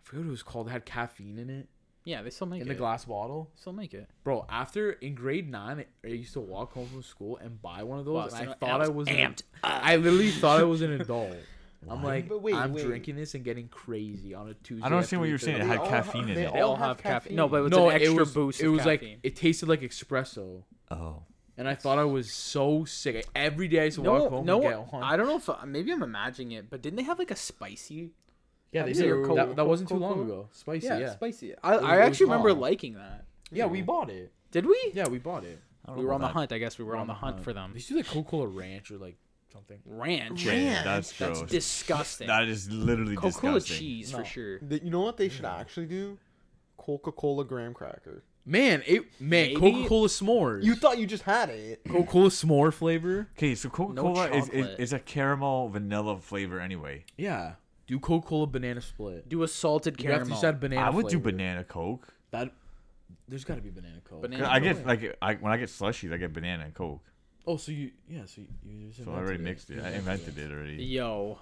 forget what it was called. It had caffeine in it Yeah, they still make it in it. the glass bottle. Still make it. Bro, after in grade nine, I used to walk home from school and buy one of those, Wow, and so I thought I was an- amped. I literally thought I was an adult. I'm Why? like, But wait, I'm wait. drinking this and getting crazy on a Tuesday. I don't at understand what you're saying. It had all caffeine have- in they it. They all all have have caffeine. caffeine. No, but it's no, an extra it was, boost. It of was like it tasted like espresso, Oh. and I thought I was so sick. Every day I used to no, walk home no. and get one. I don't know if uh, maybe I'm imagining it, but didn't they have like a spicy? yeah, they Yeah, did. your Coke- that, that wasn't too Coke- long Coke- ago. Spicy, Yeah, yeah. spicy. I, was- I it was actually remember bomb. liking that. Yeah, we bought it. Did we? Yeah, we bought it. I don't We know were on the about hunt. I guess we were on the hunt for them. They used to do like Coca Cola Ranch or like something. Ranch. Ranch. that's That's gross. disgusting. That is literally disgusting. Coca Cola disgusting. cheese No. for sure. The- you know what they should mm. actually do? Coca Cola graham cracker. Man, it man, Maybe- Coca Cola s'mores. You thought you just had it. Coca Cola s'more flavor? Okay, so Coca Cola is, is chocolate. is a caramel vanilla flavor anyway. Yeah. Do Coca Cola banana split. Do a salted You have to caramel. just add banana. I would do flavor. banana Coke. That there's got to be banana Coke. Banana I Coke. get like I when I get slushies, I get banana and Coke. Oh, so you yeah, so you, you just So I already invented mixed it. You I invented it already. Yo,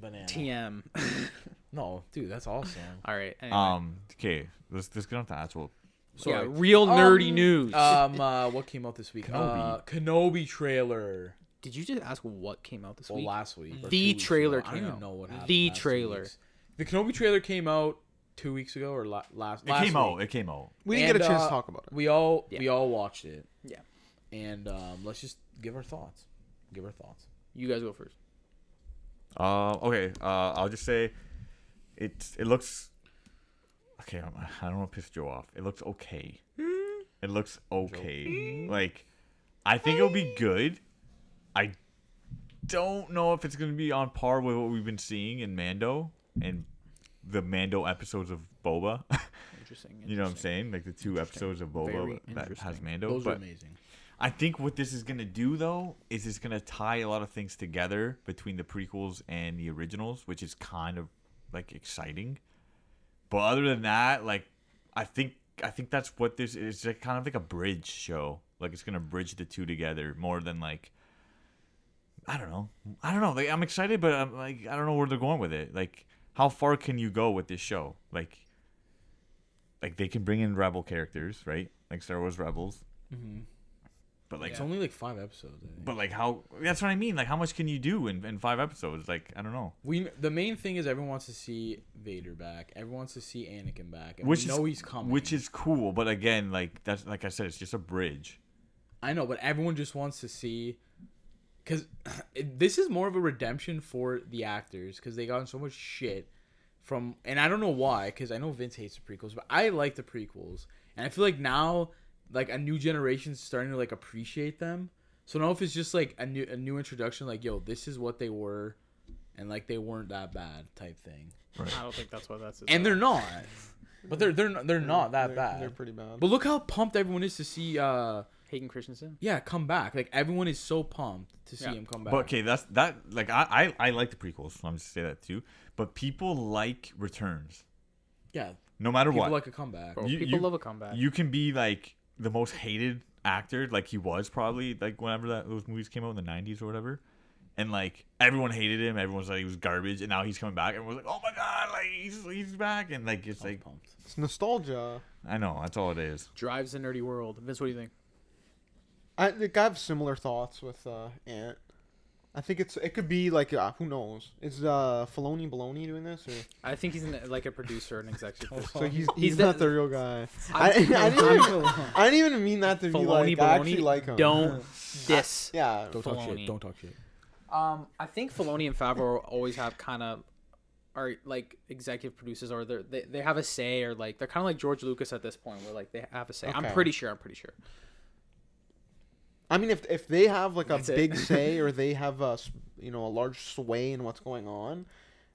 Banana. TM. No, dude, that's awesome. All right. Anyway. Um. Okay. Let's let's get on to actual. yeah, sorry. real nerdy Um, news. Um, uh, what came out this week? Kenobi. Uh, Kenobi trailer. Did you just ask what came out this Well, week? last week. or The two weeks trailer ago. I don't came even out. know what happened. The last two trailer. weeks. The Kenobi trailer came out two weeks ago or la- last. It last came out. It came out. We didn't And, get a chance uh, to talk about it. We all Yeah. we all watched it. Yeah. And um, let's just give our thoughts. Give our thoughts. You guys go first. Uh. Okay. Uh. I'll just say, it it looks. Okay. I'm, I don't want to piss Joe off. It looks okay. It looks okay. Like, I think it'll be good. I don't know if it's gonna be on par with what we've been seeing in Mando and the Mando episodes of Boba. Interesting. you know what I'm saying? Like the two episodes of Very Boba that has. Mando. Those are but amazing. I think what this is gonna do though is it's gonna tie a lot of things together between the prequels and the originals, which is kind of like exciting. But other than that, like I think I think that's what this is. Kind of like a bridge show. Like it's gonna bridge the two together more than like I don't know. I don't know. Like I'm excited, but I'm like I don't know where they're going with it. Like how far can you go with this show? Like like they can bring in rebel characters, right? Like Star Wars Rebels. Mm-hmm. But like It's only like five episodes. I think. but like how that's what I mean. Like how much can you do in, in five episodes? Like I don't know. we the main thing is everyone wants to see Vader back. Everyone wants to see Anakin back. And Which we is know he's coming. Which is cool, but again, like that's like I said, it's just a bridge. I know, but everyone just wants to see because this is more of a redemption for the actors because they got in so much shit from, and I don't know why because I know Vince hates the prequels, but I like the prequels, and I feel like now like a new generation's starting to like appreciate them. So now if it's just like a new a new introduction, like yo, this is what they were, and like they weren't that bad type thing, I don't think that's what that's. and they're not, but they're they're they're not that they're, bad. They're pretty bad. but look how pumped everyone is to see uh Hayden Christensen. yeah come back. Like everyone is so pumped to see Yeah. him come back. But okay, that's that. Like I I, I like the prequels. So I'm just say that too. But people like returns, Yeah, no matter people what. like a comeback. Bro, You- people you- love a comeback. you can be like the most hated actor, like he was probably like whenever that those movies came out in the '90s or whatever. And like everyone hated him, everyone was like he was garbage, and now he's coming back. Everyone was like, "Oh my god, like he's he's back!" And like it's like pumped. it's nostalgia. I know that's all it is. Drives the nerdy world. Vince, what do you think? I like, I have similar thoughts with uh, Ant. I think it's it could be like uh, who knows? Is uh Filoni Baloney doing this or I think he's an, like a producer and executive. so he's He's he's, not the real guy. I, I, I'm- didn't even, I didn't even mean that to be Filoni, like I actually like him. Don't diss. yeah. Don't talk shit. Don't talk shit. Um, I think Filoni and Favreau always have kind of are like executive producers, or they're, they they have a say, or like they're kind of like George Lucas at this point, where like they have a say. I'm pretty sure. I'm pretty sure. I mean, if if they have like a That's it. big say or they have a s- you know a large sway in what's going on,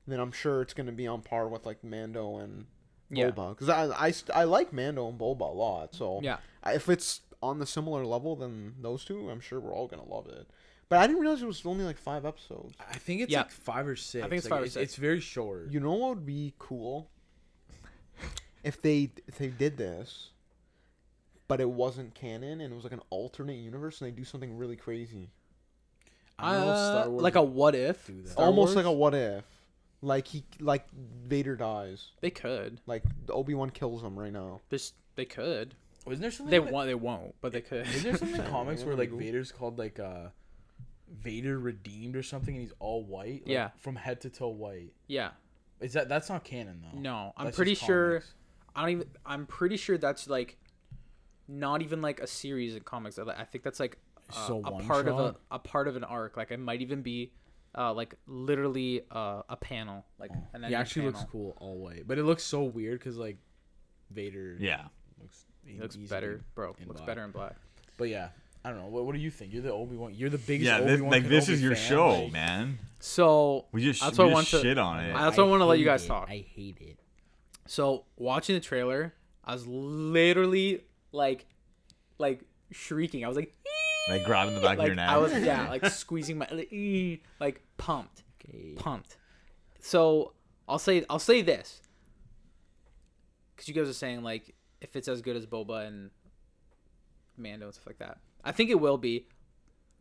then I'm sure it's going to be on par with like Mando and Yeah. Boba. Because I, I I like Mando and Boba a lot. So Yeah. If it's on the similar level than those two, I'm sure we're all gonna love it. But I didn't realize it was only like five episodes. I think it's Yeah. like five or six. I think it's Like, five or it's, six. It's very short. You know what would be cool? If they if they did this, but it wasn't canon and it was like an alternate universe and they do something really crazy. I know Uh, Star Wars like a what if? do that. Star Almost like a Wars? what if. Like he like Vader dies. They could. Like Obi Wan kills him right now. There's. They could. Wasn't there something? They like- won't. They won't. But they could. Is there something in comics where like Vader's called like uh Vader redeemed or something, and he's all white? Like, Yeah. from head to toe white. yeah. Is that that's not canon though? No, I'm That's pretty just sure. comics. I don't even. I'm pretty sure that's like, not even like a series of comics. I I think that's like uh, So a one part of a a part of an arc. Like it might even be, uh, like literally uh, a panel. Like and then He a actually looks cool all white, but it looks so weird because like Vader. Yeah. looks, He looks better, bro. Looks black. better in black. But yeah, I don't know. What, what do you think? You're the Obi Wan. You're the biggest. Yeah, this, Obi-Wan like this Kenobi is your fan, show, like- man. So We just That's we what I just want to- shit on it. I- That's what I wanna let you guys it. talk. I hate it. So watching the trailer, I was literally like, like shrieking. I was like, like grabbing the back of your neck. I was yeah, like squeezing my like, like pumped, Okay. pumped. So I'll say I'll say this, because you guys are saying like if it's as good as Boba and Mando and stuff like that, I think it will be.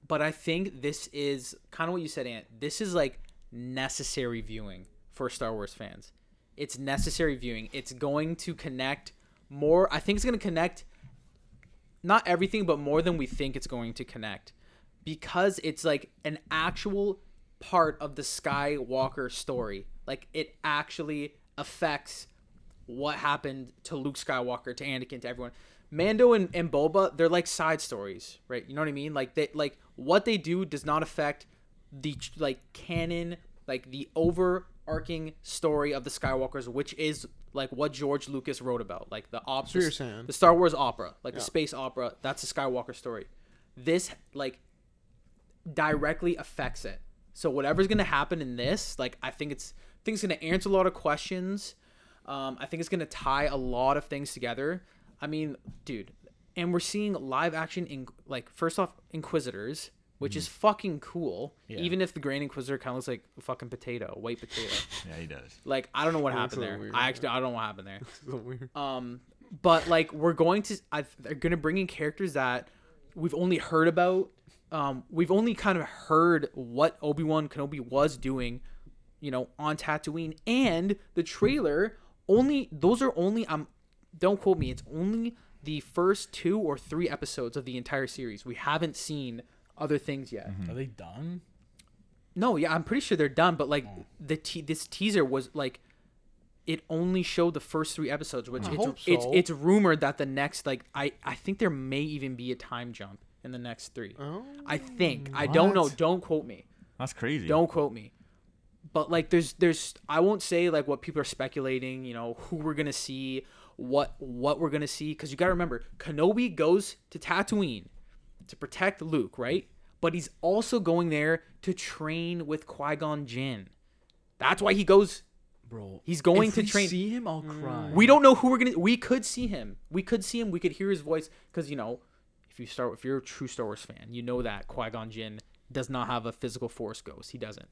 But I think this is kind of what you said, Ant. This is like necessary viewing for Star Wars fans. It's necessary viewing. It's going to connect more. I think it's going to connect not everything, but more than we think it's going to connect because it's like an actual part of the Skywalker story. Like it actually affects what happened to Luke Skywalker, to Anakin, to everyone. Mando and, and Boba, they're like side stories, right? You know what I mean? Like they like what they do does not affect the like canon, like the overarching story of the Skywalkers, which is like what George Lucas wrote about, like the op- what the Star Wars opera, like the space opera. That's the Skywalker story. This like directly affects it. So whatever's gonna happen in this, like I think it's I think it's gonna answer a lot of questions. Um, I think it's gonna tie a lot of things together. I mean, dude, and we're seeing live action in like first off Inquisitors, which is fucking cool. Yeah. Even if the Grand Inquisitor kind of looks like a fucking potato, white potato. yeah, he does. like I don't know what happened there. weird, I actually I don't know what happened there. So weird. Um, but like we're going to, I, they're going to bring in characters that we've only heard about. Um, we've only kind of heard what Obi Wan Kenobi was doing, you know, on Tatooine, and the trailer only. Those are only. Um, don't quote me. It's only the first two or three episodes of the entire series. We haven't seen other things yet. Mm-hmm. Are they done? No, yeah, I'm pretty sure they're done. But like oh. the te- this teaser was like, it only showed the first three episodes, which I it's, hope it's so. it's rumored that the next like I I think there may even be a time jump in the next three. Oh. I think I don't know. Don't quote me. That's crazy. Don't quote me. But like, there's there's I won't say like what people are speculating. You know who we're gonna see, what what we're gonna see, because you gotta remember Kenobi goes to Tatooine to protect Luke, right? But he's also going there to train with Qui Gon Jinn. That's why he goes. Bro, He's going if to train- See him, I'll mm. cry. We don't know who we're gonna. We could see him. We could see him. We could hear his voice because you know, if you start, if you're a true Star Wars fan, you know that Qui Gon Jinn does not have a physical Force ghost. He doesn't.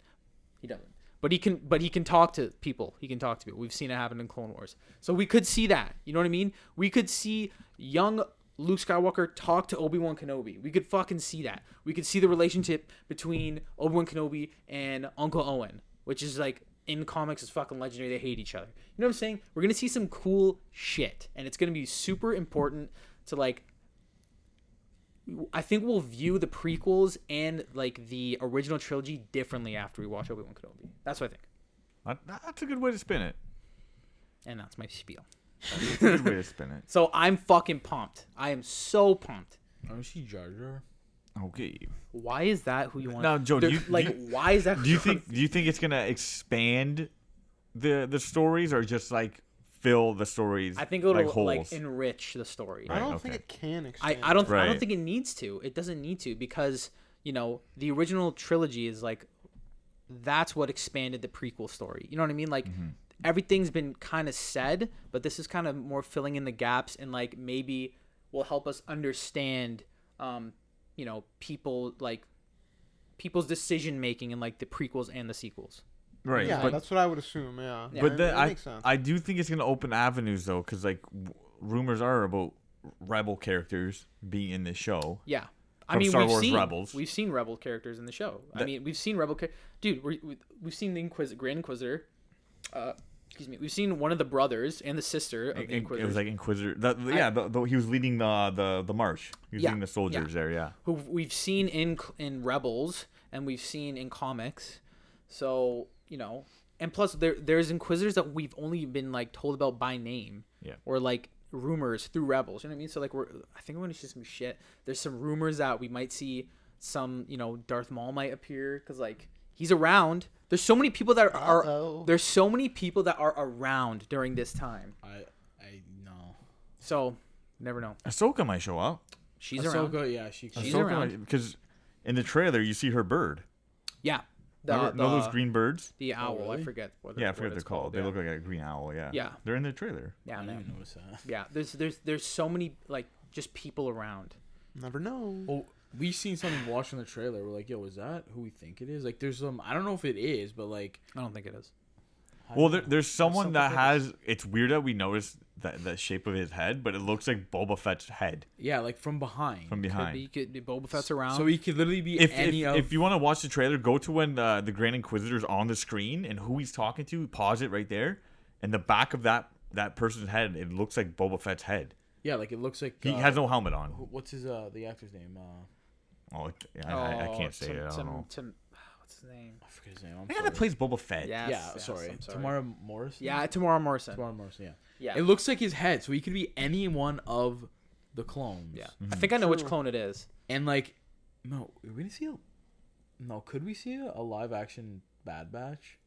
He doesn't. But he can. But he can talk to people. He can talk to people. We've seen it happen in Clone Wars. So we could see that. You know what I mean? We could see young Luke Skywalker talk to Obi Wan Kenobi. We could fucking see that. We could see the relationship between Obi Wan Kenobi and Uncle Owen, which is like in comics is fucking legendary. They hate each other. You know what I'm saying? We're gonna see some cool shit, and it's gonna be super important to like. I think we'll view the prequels and like the original trilogy differently after we watch Obi Wan Kenobi. That's what I think, that's a good way to spin it. and that's my spiel. That's a good way to spin it. So I'm fucking pumped. I am so pumped. Let me see Jar Jar. Okay. Why is that who you want? Now, Joe, do They're- you- like do you- why is that? Do you think do you think it's gonna expand the the stories or just like fill the stories? I think it'll like like, holes? enrich the story. I Right, don't okay. think it can I, expand. I don't I Right. don't think it needs to. It doesn't need to because you know the original trilogy is like that's what expanded the prequel story. You know what I mean? Like Mm-hmm. Everything's been kind of said, but this is kind of more filling in the gaps and like maybe will help us understand um you know people like people's decision making in like the prequels and the sequels. right. Yeah, but that's what I would assume. Yeah. Yeah. but That- then that I makes sense. I do think it's gonna open avenues though, because like w- rumors are about rebel characters being in this show. Yeah. I mean, Star we've Wars seen Rebels. we've seen rebel characters in the show. I mean, we've seen rebel char- dude. We, we, we've seen the Inquis- Grand Inquisitor. Uh, excuse me. We've seen one of the brothers and the sister of the In- it was like Inquisitor. The, the- yeah, the, the, he was leading the the the march. He was Yeah, leading the soldiers there. Yeah. who we've seen in in Rebels and we've seen in comics. So you know, and plus there there's Inquisitors that we've only been like told about by name. Yeah. Or like rumors through Rebels. You know what I mean? So like we're I think we're gonna see some shit. There's some rumors that we might see some you know Darth Maul might appear because like he's around. There's so many people that are, Uh-oh. there's so many people that are around during this time. I I know. So never know. Ahsoka might show up. She's around. Ahsoka, yeah, she. She's she's around. around because in the trailer you see her bird. Yeah. The, Remember, know those green birds? The oh, owl. I really? forget. What Yeah, I forget what they're it's called. They yeah. look like a green owl. Yeah. Yeah. They're in the trailer. Yeah, I man. didn't notice that. Yeah. There's there's there's so many like just people around. Never know. Well, we seen something watching the trailer. We're like, yo, is that who we think it is? Like, there's some. I don't know if it is, but like. I don't think it is. Well, there, there's someone that for has. It's weird that we noticed that the shape of his head, but it looks like Boba Fett's head Yeah, like from behind. from Could behind. be, could be Boba Fett's around. So he could literally be if, any if, of. if you want to watch the trailer, go to when uh, the Grand Inquisitor's on the screen and who he's talking to. Pause it right there, and the back of that that person's head, it looks like Boba Fett's head. yeah, like it looks like. He uh, has no helmet on. What's his uh the actor's name? Uh, Oh, it- I, I, I Oh, can't say Tim- it. I don't Tim- know. Tim- what's his name? I forget his name. I'm The guy sorry. that plays Boba Fett. Yes, yeah, yes, sorry. I'm sorry. Temuera Morrison. Yeah, Temuera Morrison. Temuera Morrison. Yeah. Yeah. It looks like his head, so he could be any one of the clones. yeah. Mm-hmm. I think I know which True. clone it is. And like, no, are we gonna see a? No, could we see a, a live action Bad Batch?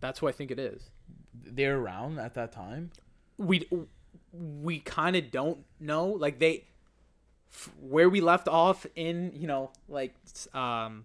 That's who I think it is. They're around at that time. we we kind of don't know like they f- where we left off in you know like um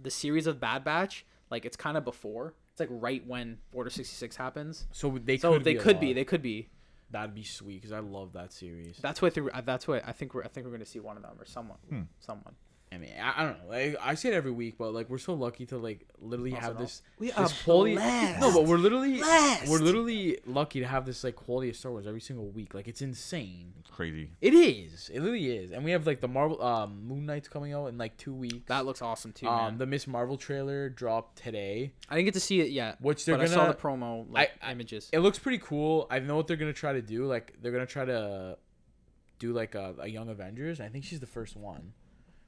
the series of bad batch like it's kind of before. It's like right when order 66 happens. So they so could they be could be they could be. That'd be sweet because I love that series. that's what through that's what i think we're i think we're gonna see one of them or someone Hmm. someone I mean, I, I don't know. Like, I say it every week, but like we're so lucky to like literally Also have no. this. We this are quality. blessed. No, but we're literally Blessed. we're literally lucky to have this like quality of Star Wars every single week. Like it's insane. Crazy. It is. It really is. And we have like the Marvel um Moon Knight's coming out in like two weeks. that looks awesome too um man. the Miss Marvel trailer dropped today, i didn't get to see it yet which they're but gonna. i saw the promo like I- images it looks pretty cool. I know what they're gonna try to do. Like they're gonna try to do like a, a Young Avengers. I think she's the first one,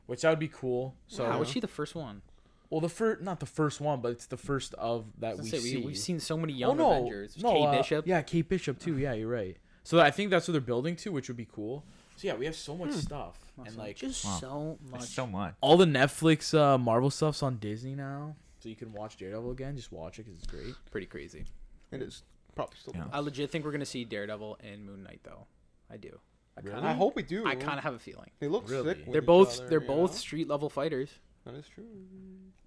which that would be cool. So how was she the first one well, the first not the first one, but it's the first of that we say, see. We, we've seen so many Oh, young no, avengers no, Kate uh, bishop Yeah, Kate Bishop too. Yeah, you're right. So I think that's what they're building to, which would be cool. So yeah, we have so much stuff, and like just Wow. so There's much so much. all the Netflix uh, Marvel stuff's on Disney now, so you can watch Daredevil again. Just watch it because it's great. pretty crazy It is probably still. Yeah. I legit think we're gonna see Daredevil and Moon Knight though. I do. I kind Really? I of. hope we do. I kind of have a feeling. They look really? sick. They're each both. other, they're both know? street level fighters. That is true.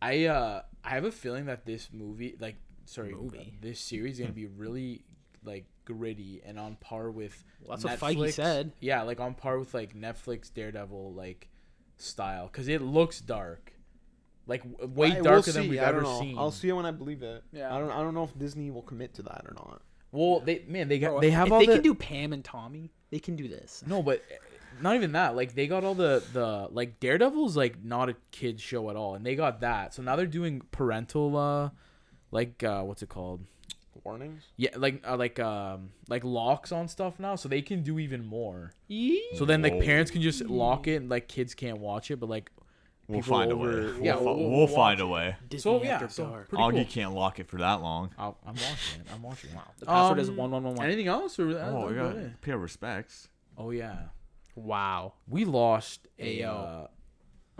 I uh I have a feeling that this movie, like sorry, Movie. this series is gonna be really like gritty and on par with. Well, that's what Feige said. Yeah, like on par with like Netflix Daredevil like style because it looks dark, like w- way I- we'll darker than we've I ever know. seen. I'll see it when I believe it. Yeah. I don't. I don't know if Disney will commit to that or not. Well, they man, they got Bro, they have if all they the can do Pam and Tommy. They can do this. no, but uh, not even that. Like they got all the the like Daredevil's like not a kids show at all, and they got that. So now they're doing parental uh like uh what's it called? Warnings. Yeah, like uh, like um like locks on stuff now, so they can do even more. Yee. So then like parents can just lock it, and like kids can't watch it, but like We'll find over- a way. yeah, we'll, we'll- fi- we'll we'll find it. a way. Disney so yeah, After so Dark. pretty Augie cool. can't lock it for that long. I'll, I'm watching it. I'm watching it. Wow. The password is Um, one one one one. Anything else? Or, uh, Oh, we that's got pay our respects. oh yeah, Wow. we lost a. Ayo. Uh,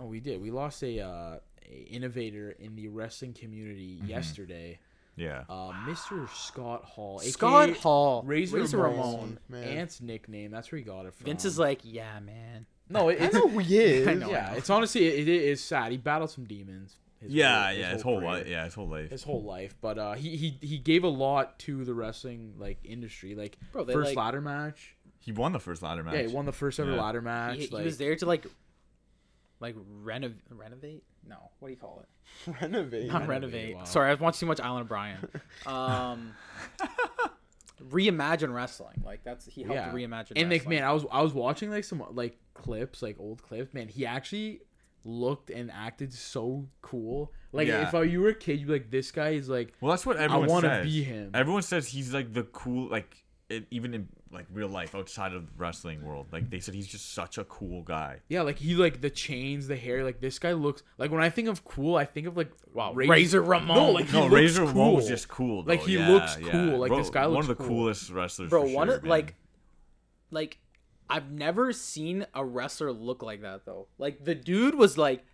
oh, we did. We lost a, uh, a innovator in the wrestling community yesterday. Yeah. Uh, Mr. Scott Hall. Scott Hall. Razor, Razor Ramon. Ramon. Man. Ant's nickname. That's where he got it from. Vince is like, yeah, man. No, it, I it's know who he is. I know. yeah. It's honestly it, it is sad. He battled some demons. his yeah, whole- yeah. His whole career. life. Yeah, his whole life. his whole life. But uh, he he he gave a lot to the wrestling like industry. Like Bro, they, first like- ladder match. He won the first ladder match. Yeah, he won the first ever Yeah. ladder match. He, he was there to like, like renov renovate. No, what do you call it? Renovate. Not Renovate, renovate. wow. Sorry, I've watched too much Alan O'Brien. Um, reimagine wrestling. Like that's he helped yeah. reimagine. And like man, I was I was watching like some like clips, like old clips. Man, he actually looked and acted so cool. Like Yeah. if I, you were a kid, you'd like, this guy is like. Well, that's what everyone I wanna says. be him. Everyone says he's like the cool, like it, even in like real life outside of the wrestling world. Like they said, he's just such a cool guy. Yeah, like he like the chains, the hair. Like this guy looks like when I think of cool, I think of like wow, Razor- Razor Ramon. No, like no, looks Razor Ramon was just cool. Like, he Yeah, looks yeah. cool. Like, Bro, this guy looks one of the cool. coolest wrestlers. bro, for one sure, of like, like, I've never seen a wrestler look like that though. Like the dude was like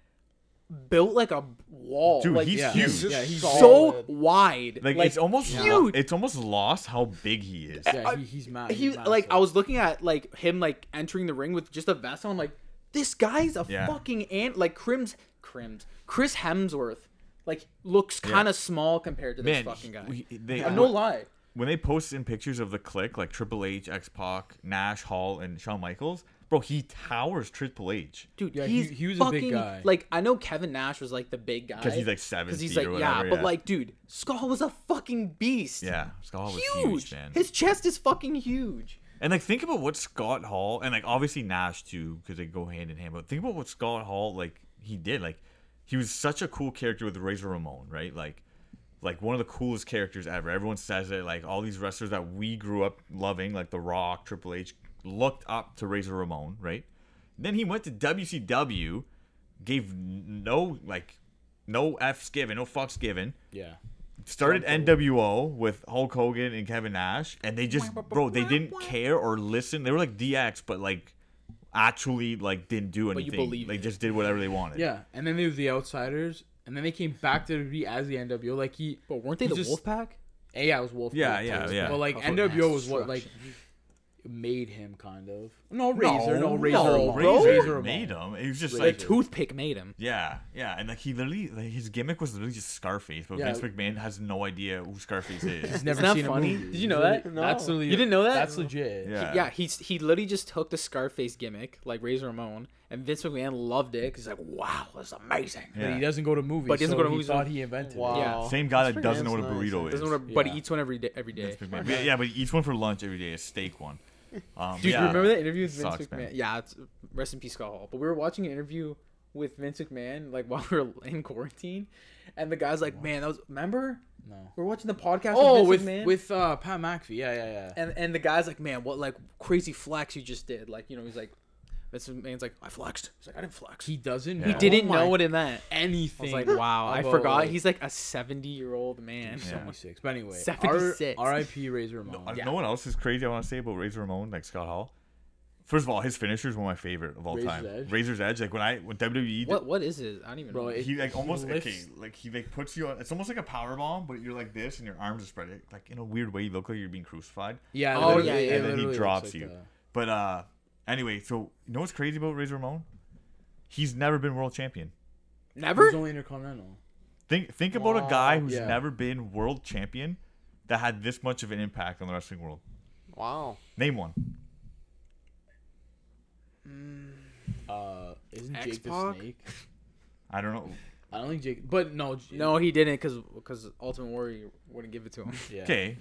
built like a wall. Dude, like, he's yeah, huge. He's Yeah, he's so solid. wide. Like, like it's almost huge. lo- it's almost lost how big he is. yeah, he, he's mad. he he's like I was looking at like him like entering the ring with just a vest on. I'm like, this guy's a Yeah. fucking ant. Like Crims, Crims, Chris Hemsworth, like looks kind of small compared to this Man, fucking guy. we- they, Uh, no lie. when they post in pictures of the click, like Triple H, X Pac, Nash, Hall, and Shawn Michaels, bro, he towers Triple H. Dude, Yeah, he's he was a big fucking, guy. Like I know Kevin Nash was like the big guy. Because he's, like, seven Because he's feet like or yeah, whatever, but yeah. like dude, Skull was a fucking beast. Yeah, Scott Hall was huge. huge, man. His chest is fucking huge. And like, think about what Scott Hall and like obviously Nash too, because they go hand in hand. But think about what Scott Hall like he did. Like, he was such a cool character with Razor Ramon, right? Like, like one of the coolest characters ever. Everyone says it. Like all these wrestlers that we grew up loving, like The Rock, Triple H, looked up to Razor Ramon, right? Then he went to WCW, gave no like, no f's given, no fucks given Yeah. started NWO with Hulk Hogan and Kevin Nash, and they just, bro, they didn't care or listen. They were like DX, but like actually like didn't do you anything. believe they it. just did whatever they wanted. Yeah, and then they were the outsiders, and then they came back to be as the NWO. Like he, But weren't they the just- Wolfpack? yeah, it was Wolf. Yeah, yeah, yeah. But like Also NWO mass was what like destruction. Made him kind of. No, Razor, no, Razor, no, Ramon. bro. Razor made him. It was just The like, toothpick made him. yeah, yeah, and like he literally, like, his gimmick was literally just Scarface, but Yeah. Vince McMahon has no idea who Scarface is. He's never that seen funny? a movie. Did you know Literally- that? That's No. literally, You didn't know that? That's legit. Yeah. Yeah, he's he literally just took the Scarface gimmick, like Razor Ramon, and Vince McMahon loved it he's like, wow, that's amazing. But Yeah. he doesn't go to movies. But he doesn't so go to movies, He thought he invented. Wow. It. Yeah. Same guy Vince that doesn't know what a burrito nice. is. Doesn't want to, but he eats one every day. Every day. Yeah, yeah, but he eats one for lunch every day, a steak one. Um, Dude, yeah. you remember that interview with Vince Sucks, McMahon? man. Yeah, it's rest in peace, Scott Hall. But we were watching an interview with Vince McMahon, like while we were in quarantine, and the guy's like, "Man, that was remember No. We're watching the podcast Oh, with with McMahon, with uh, Pat McAfee. Yeah, yeah, yeah. and and the guy's like, "Man, what like crazy flex you just did?" Like, you know, he's like, Vince McMahon's like, "I flexed." He's like, "I didn't flex." He doesn't. Yeah. He know didn't my- know what it meant. I anything. was like, "Wow, I about, forgot." like- He's like a seventy-year-old man. Yeah. 76. But anyway, 76. R- R.I.P. Razor Ramon. Uh, Yeah. No one else is crazy. I want to say about Razor Ramon, like Scott Hall. First of all, his finisher is one of my favorite of all Razor's time. Edge? Razor's Edge. Like when I when WWE, What what is it? I don't even Bro, know. it- he like he almost lifts- okay, like he like puts you on. It's almost like a power bomb, but you're like this, and your arms are spread, like in a weird way. You look like you're being crucified. Yeah. Oh, literally, yeah, it yeah. And then he literally looks drops like you. that. But uh, anyway, so you know what's crazy about Razor Ramon? He's never been world champion. Never. He's only intercontinental. Think think about a guy who's Yeah. never been world champion that had this much of an impact on the wrestling world. Wow. Name one. Uh, isn't Jake the Snake? I don't know. I don't think Jake. But no. No, he didn't because because Ultimate Warrior wouldn't give it to him. Yeah. Okay.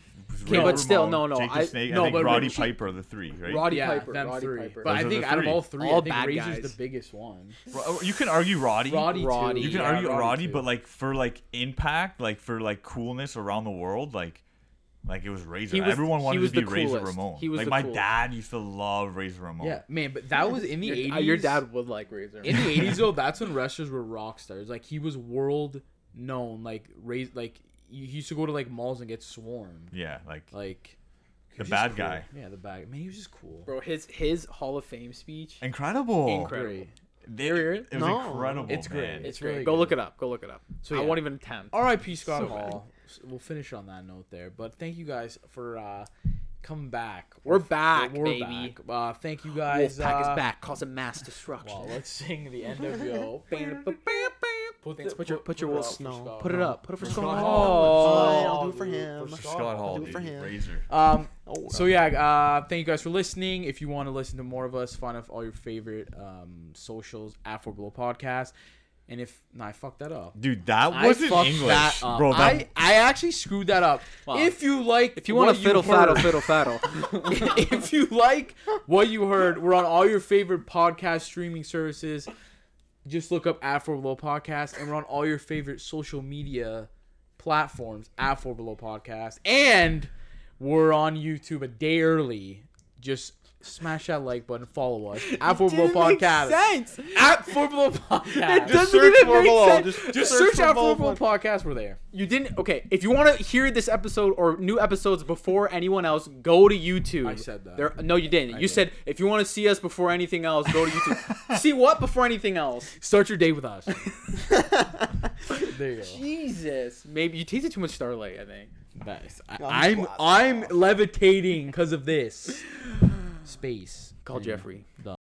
Okay, but still, no, no, Jake the I- Snake, no, I think but Roddy Richie- Piper are the three, right? Roddy Yeah, Piper. them Roddy three. Piper. But I Those are think out of all three, All I think bad Razor's guys. the biggest one. Oh, you can argue Roddy. Roddy, Roddy. too. You can Yeah, argue Roddy, too. but like for like impact, like for like coolness around the world, like like it was Razor. He was- Everyone he wanted was to be the Razor coolest. Ramon. He was like the my coolest. dad used to love Razor Ramon. yeah, man. But that was in the Your, eighties. uh, your dad would like Razor. in the eighties though. That's when wrestlers were rock stars. Like he was world known. Like raised. Like he used to go to like malls and get swarmed. Yeah, like Like The bad cool. guy. Yeah, the bad. Man, he was just cool. Bro, his his Hall of Fame speech. incredible. Incredible. Great. They, Ever hear it it? was No. incredible. It's man. great. It's It's great. really Go good. look it up. Go look it up. So, I yeah. won't even attempt. R.I.P. Scott So Hall. S- We'll finish on that note there. But thank you guys for uh, coming back. We're back, We're baby. back. Uh, thank you guys. Wolfpack uh, is back, causing mass destruction. Well, let's sing the NWO. Put, Thanks, put your- put your wolf- Snow. Scott Put it up. Put it for For Scott Scott Hall. Fine, I'll do it for him. for Scott Hall, do it for dude. him. Razor. Um, Oh, so yeah, uh, thank you guys for listening. If you want to listen to more of us, find off all your favorite um, socials at Four Below Podcast. And if no, I fucked that up. Dude, that wasn't fucked English, that up. bro. That, I, I actually screwed that up. Wow. If you like, If you want to fiddle faddle, fiddle faddle. if you like what you heard, we're on all your favorite podcast streaming services. Just look up at Four Below Podcast, and we're on all your favorite social media platforms at Four Below Podcast, and we're on YouTube a day early. Just smash that like button, follow us at Four Below Podcast. sense. At Four Below Podcast. It Just doesn't search even make sense. Just, Just search search for out Four below. Below Podcast. We're there. You didn't. Okay, if you want to hear this episode or new episodes before anyone else, go to YouTube. I said that. There, no, you didn't. I you did. said if you want to see us before anything else, go to YouTube. see what before anything else? Start your day with us. there you go. Jesus, maybe you tasted too much Starlight. I think. Nice. I, I'm I'm. I'm levitating because of this space. Call Jeffrey. done.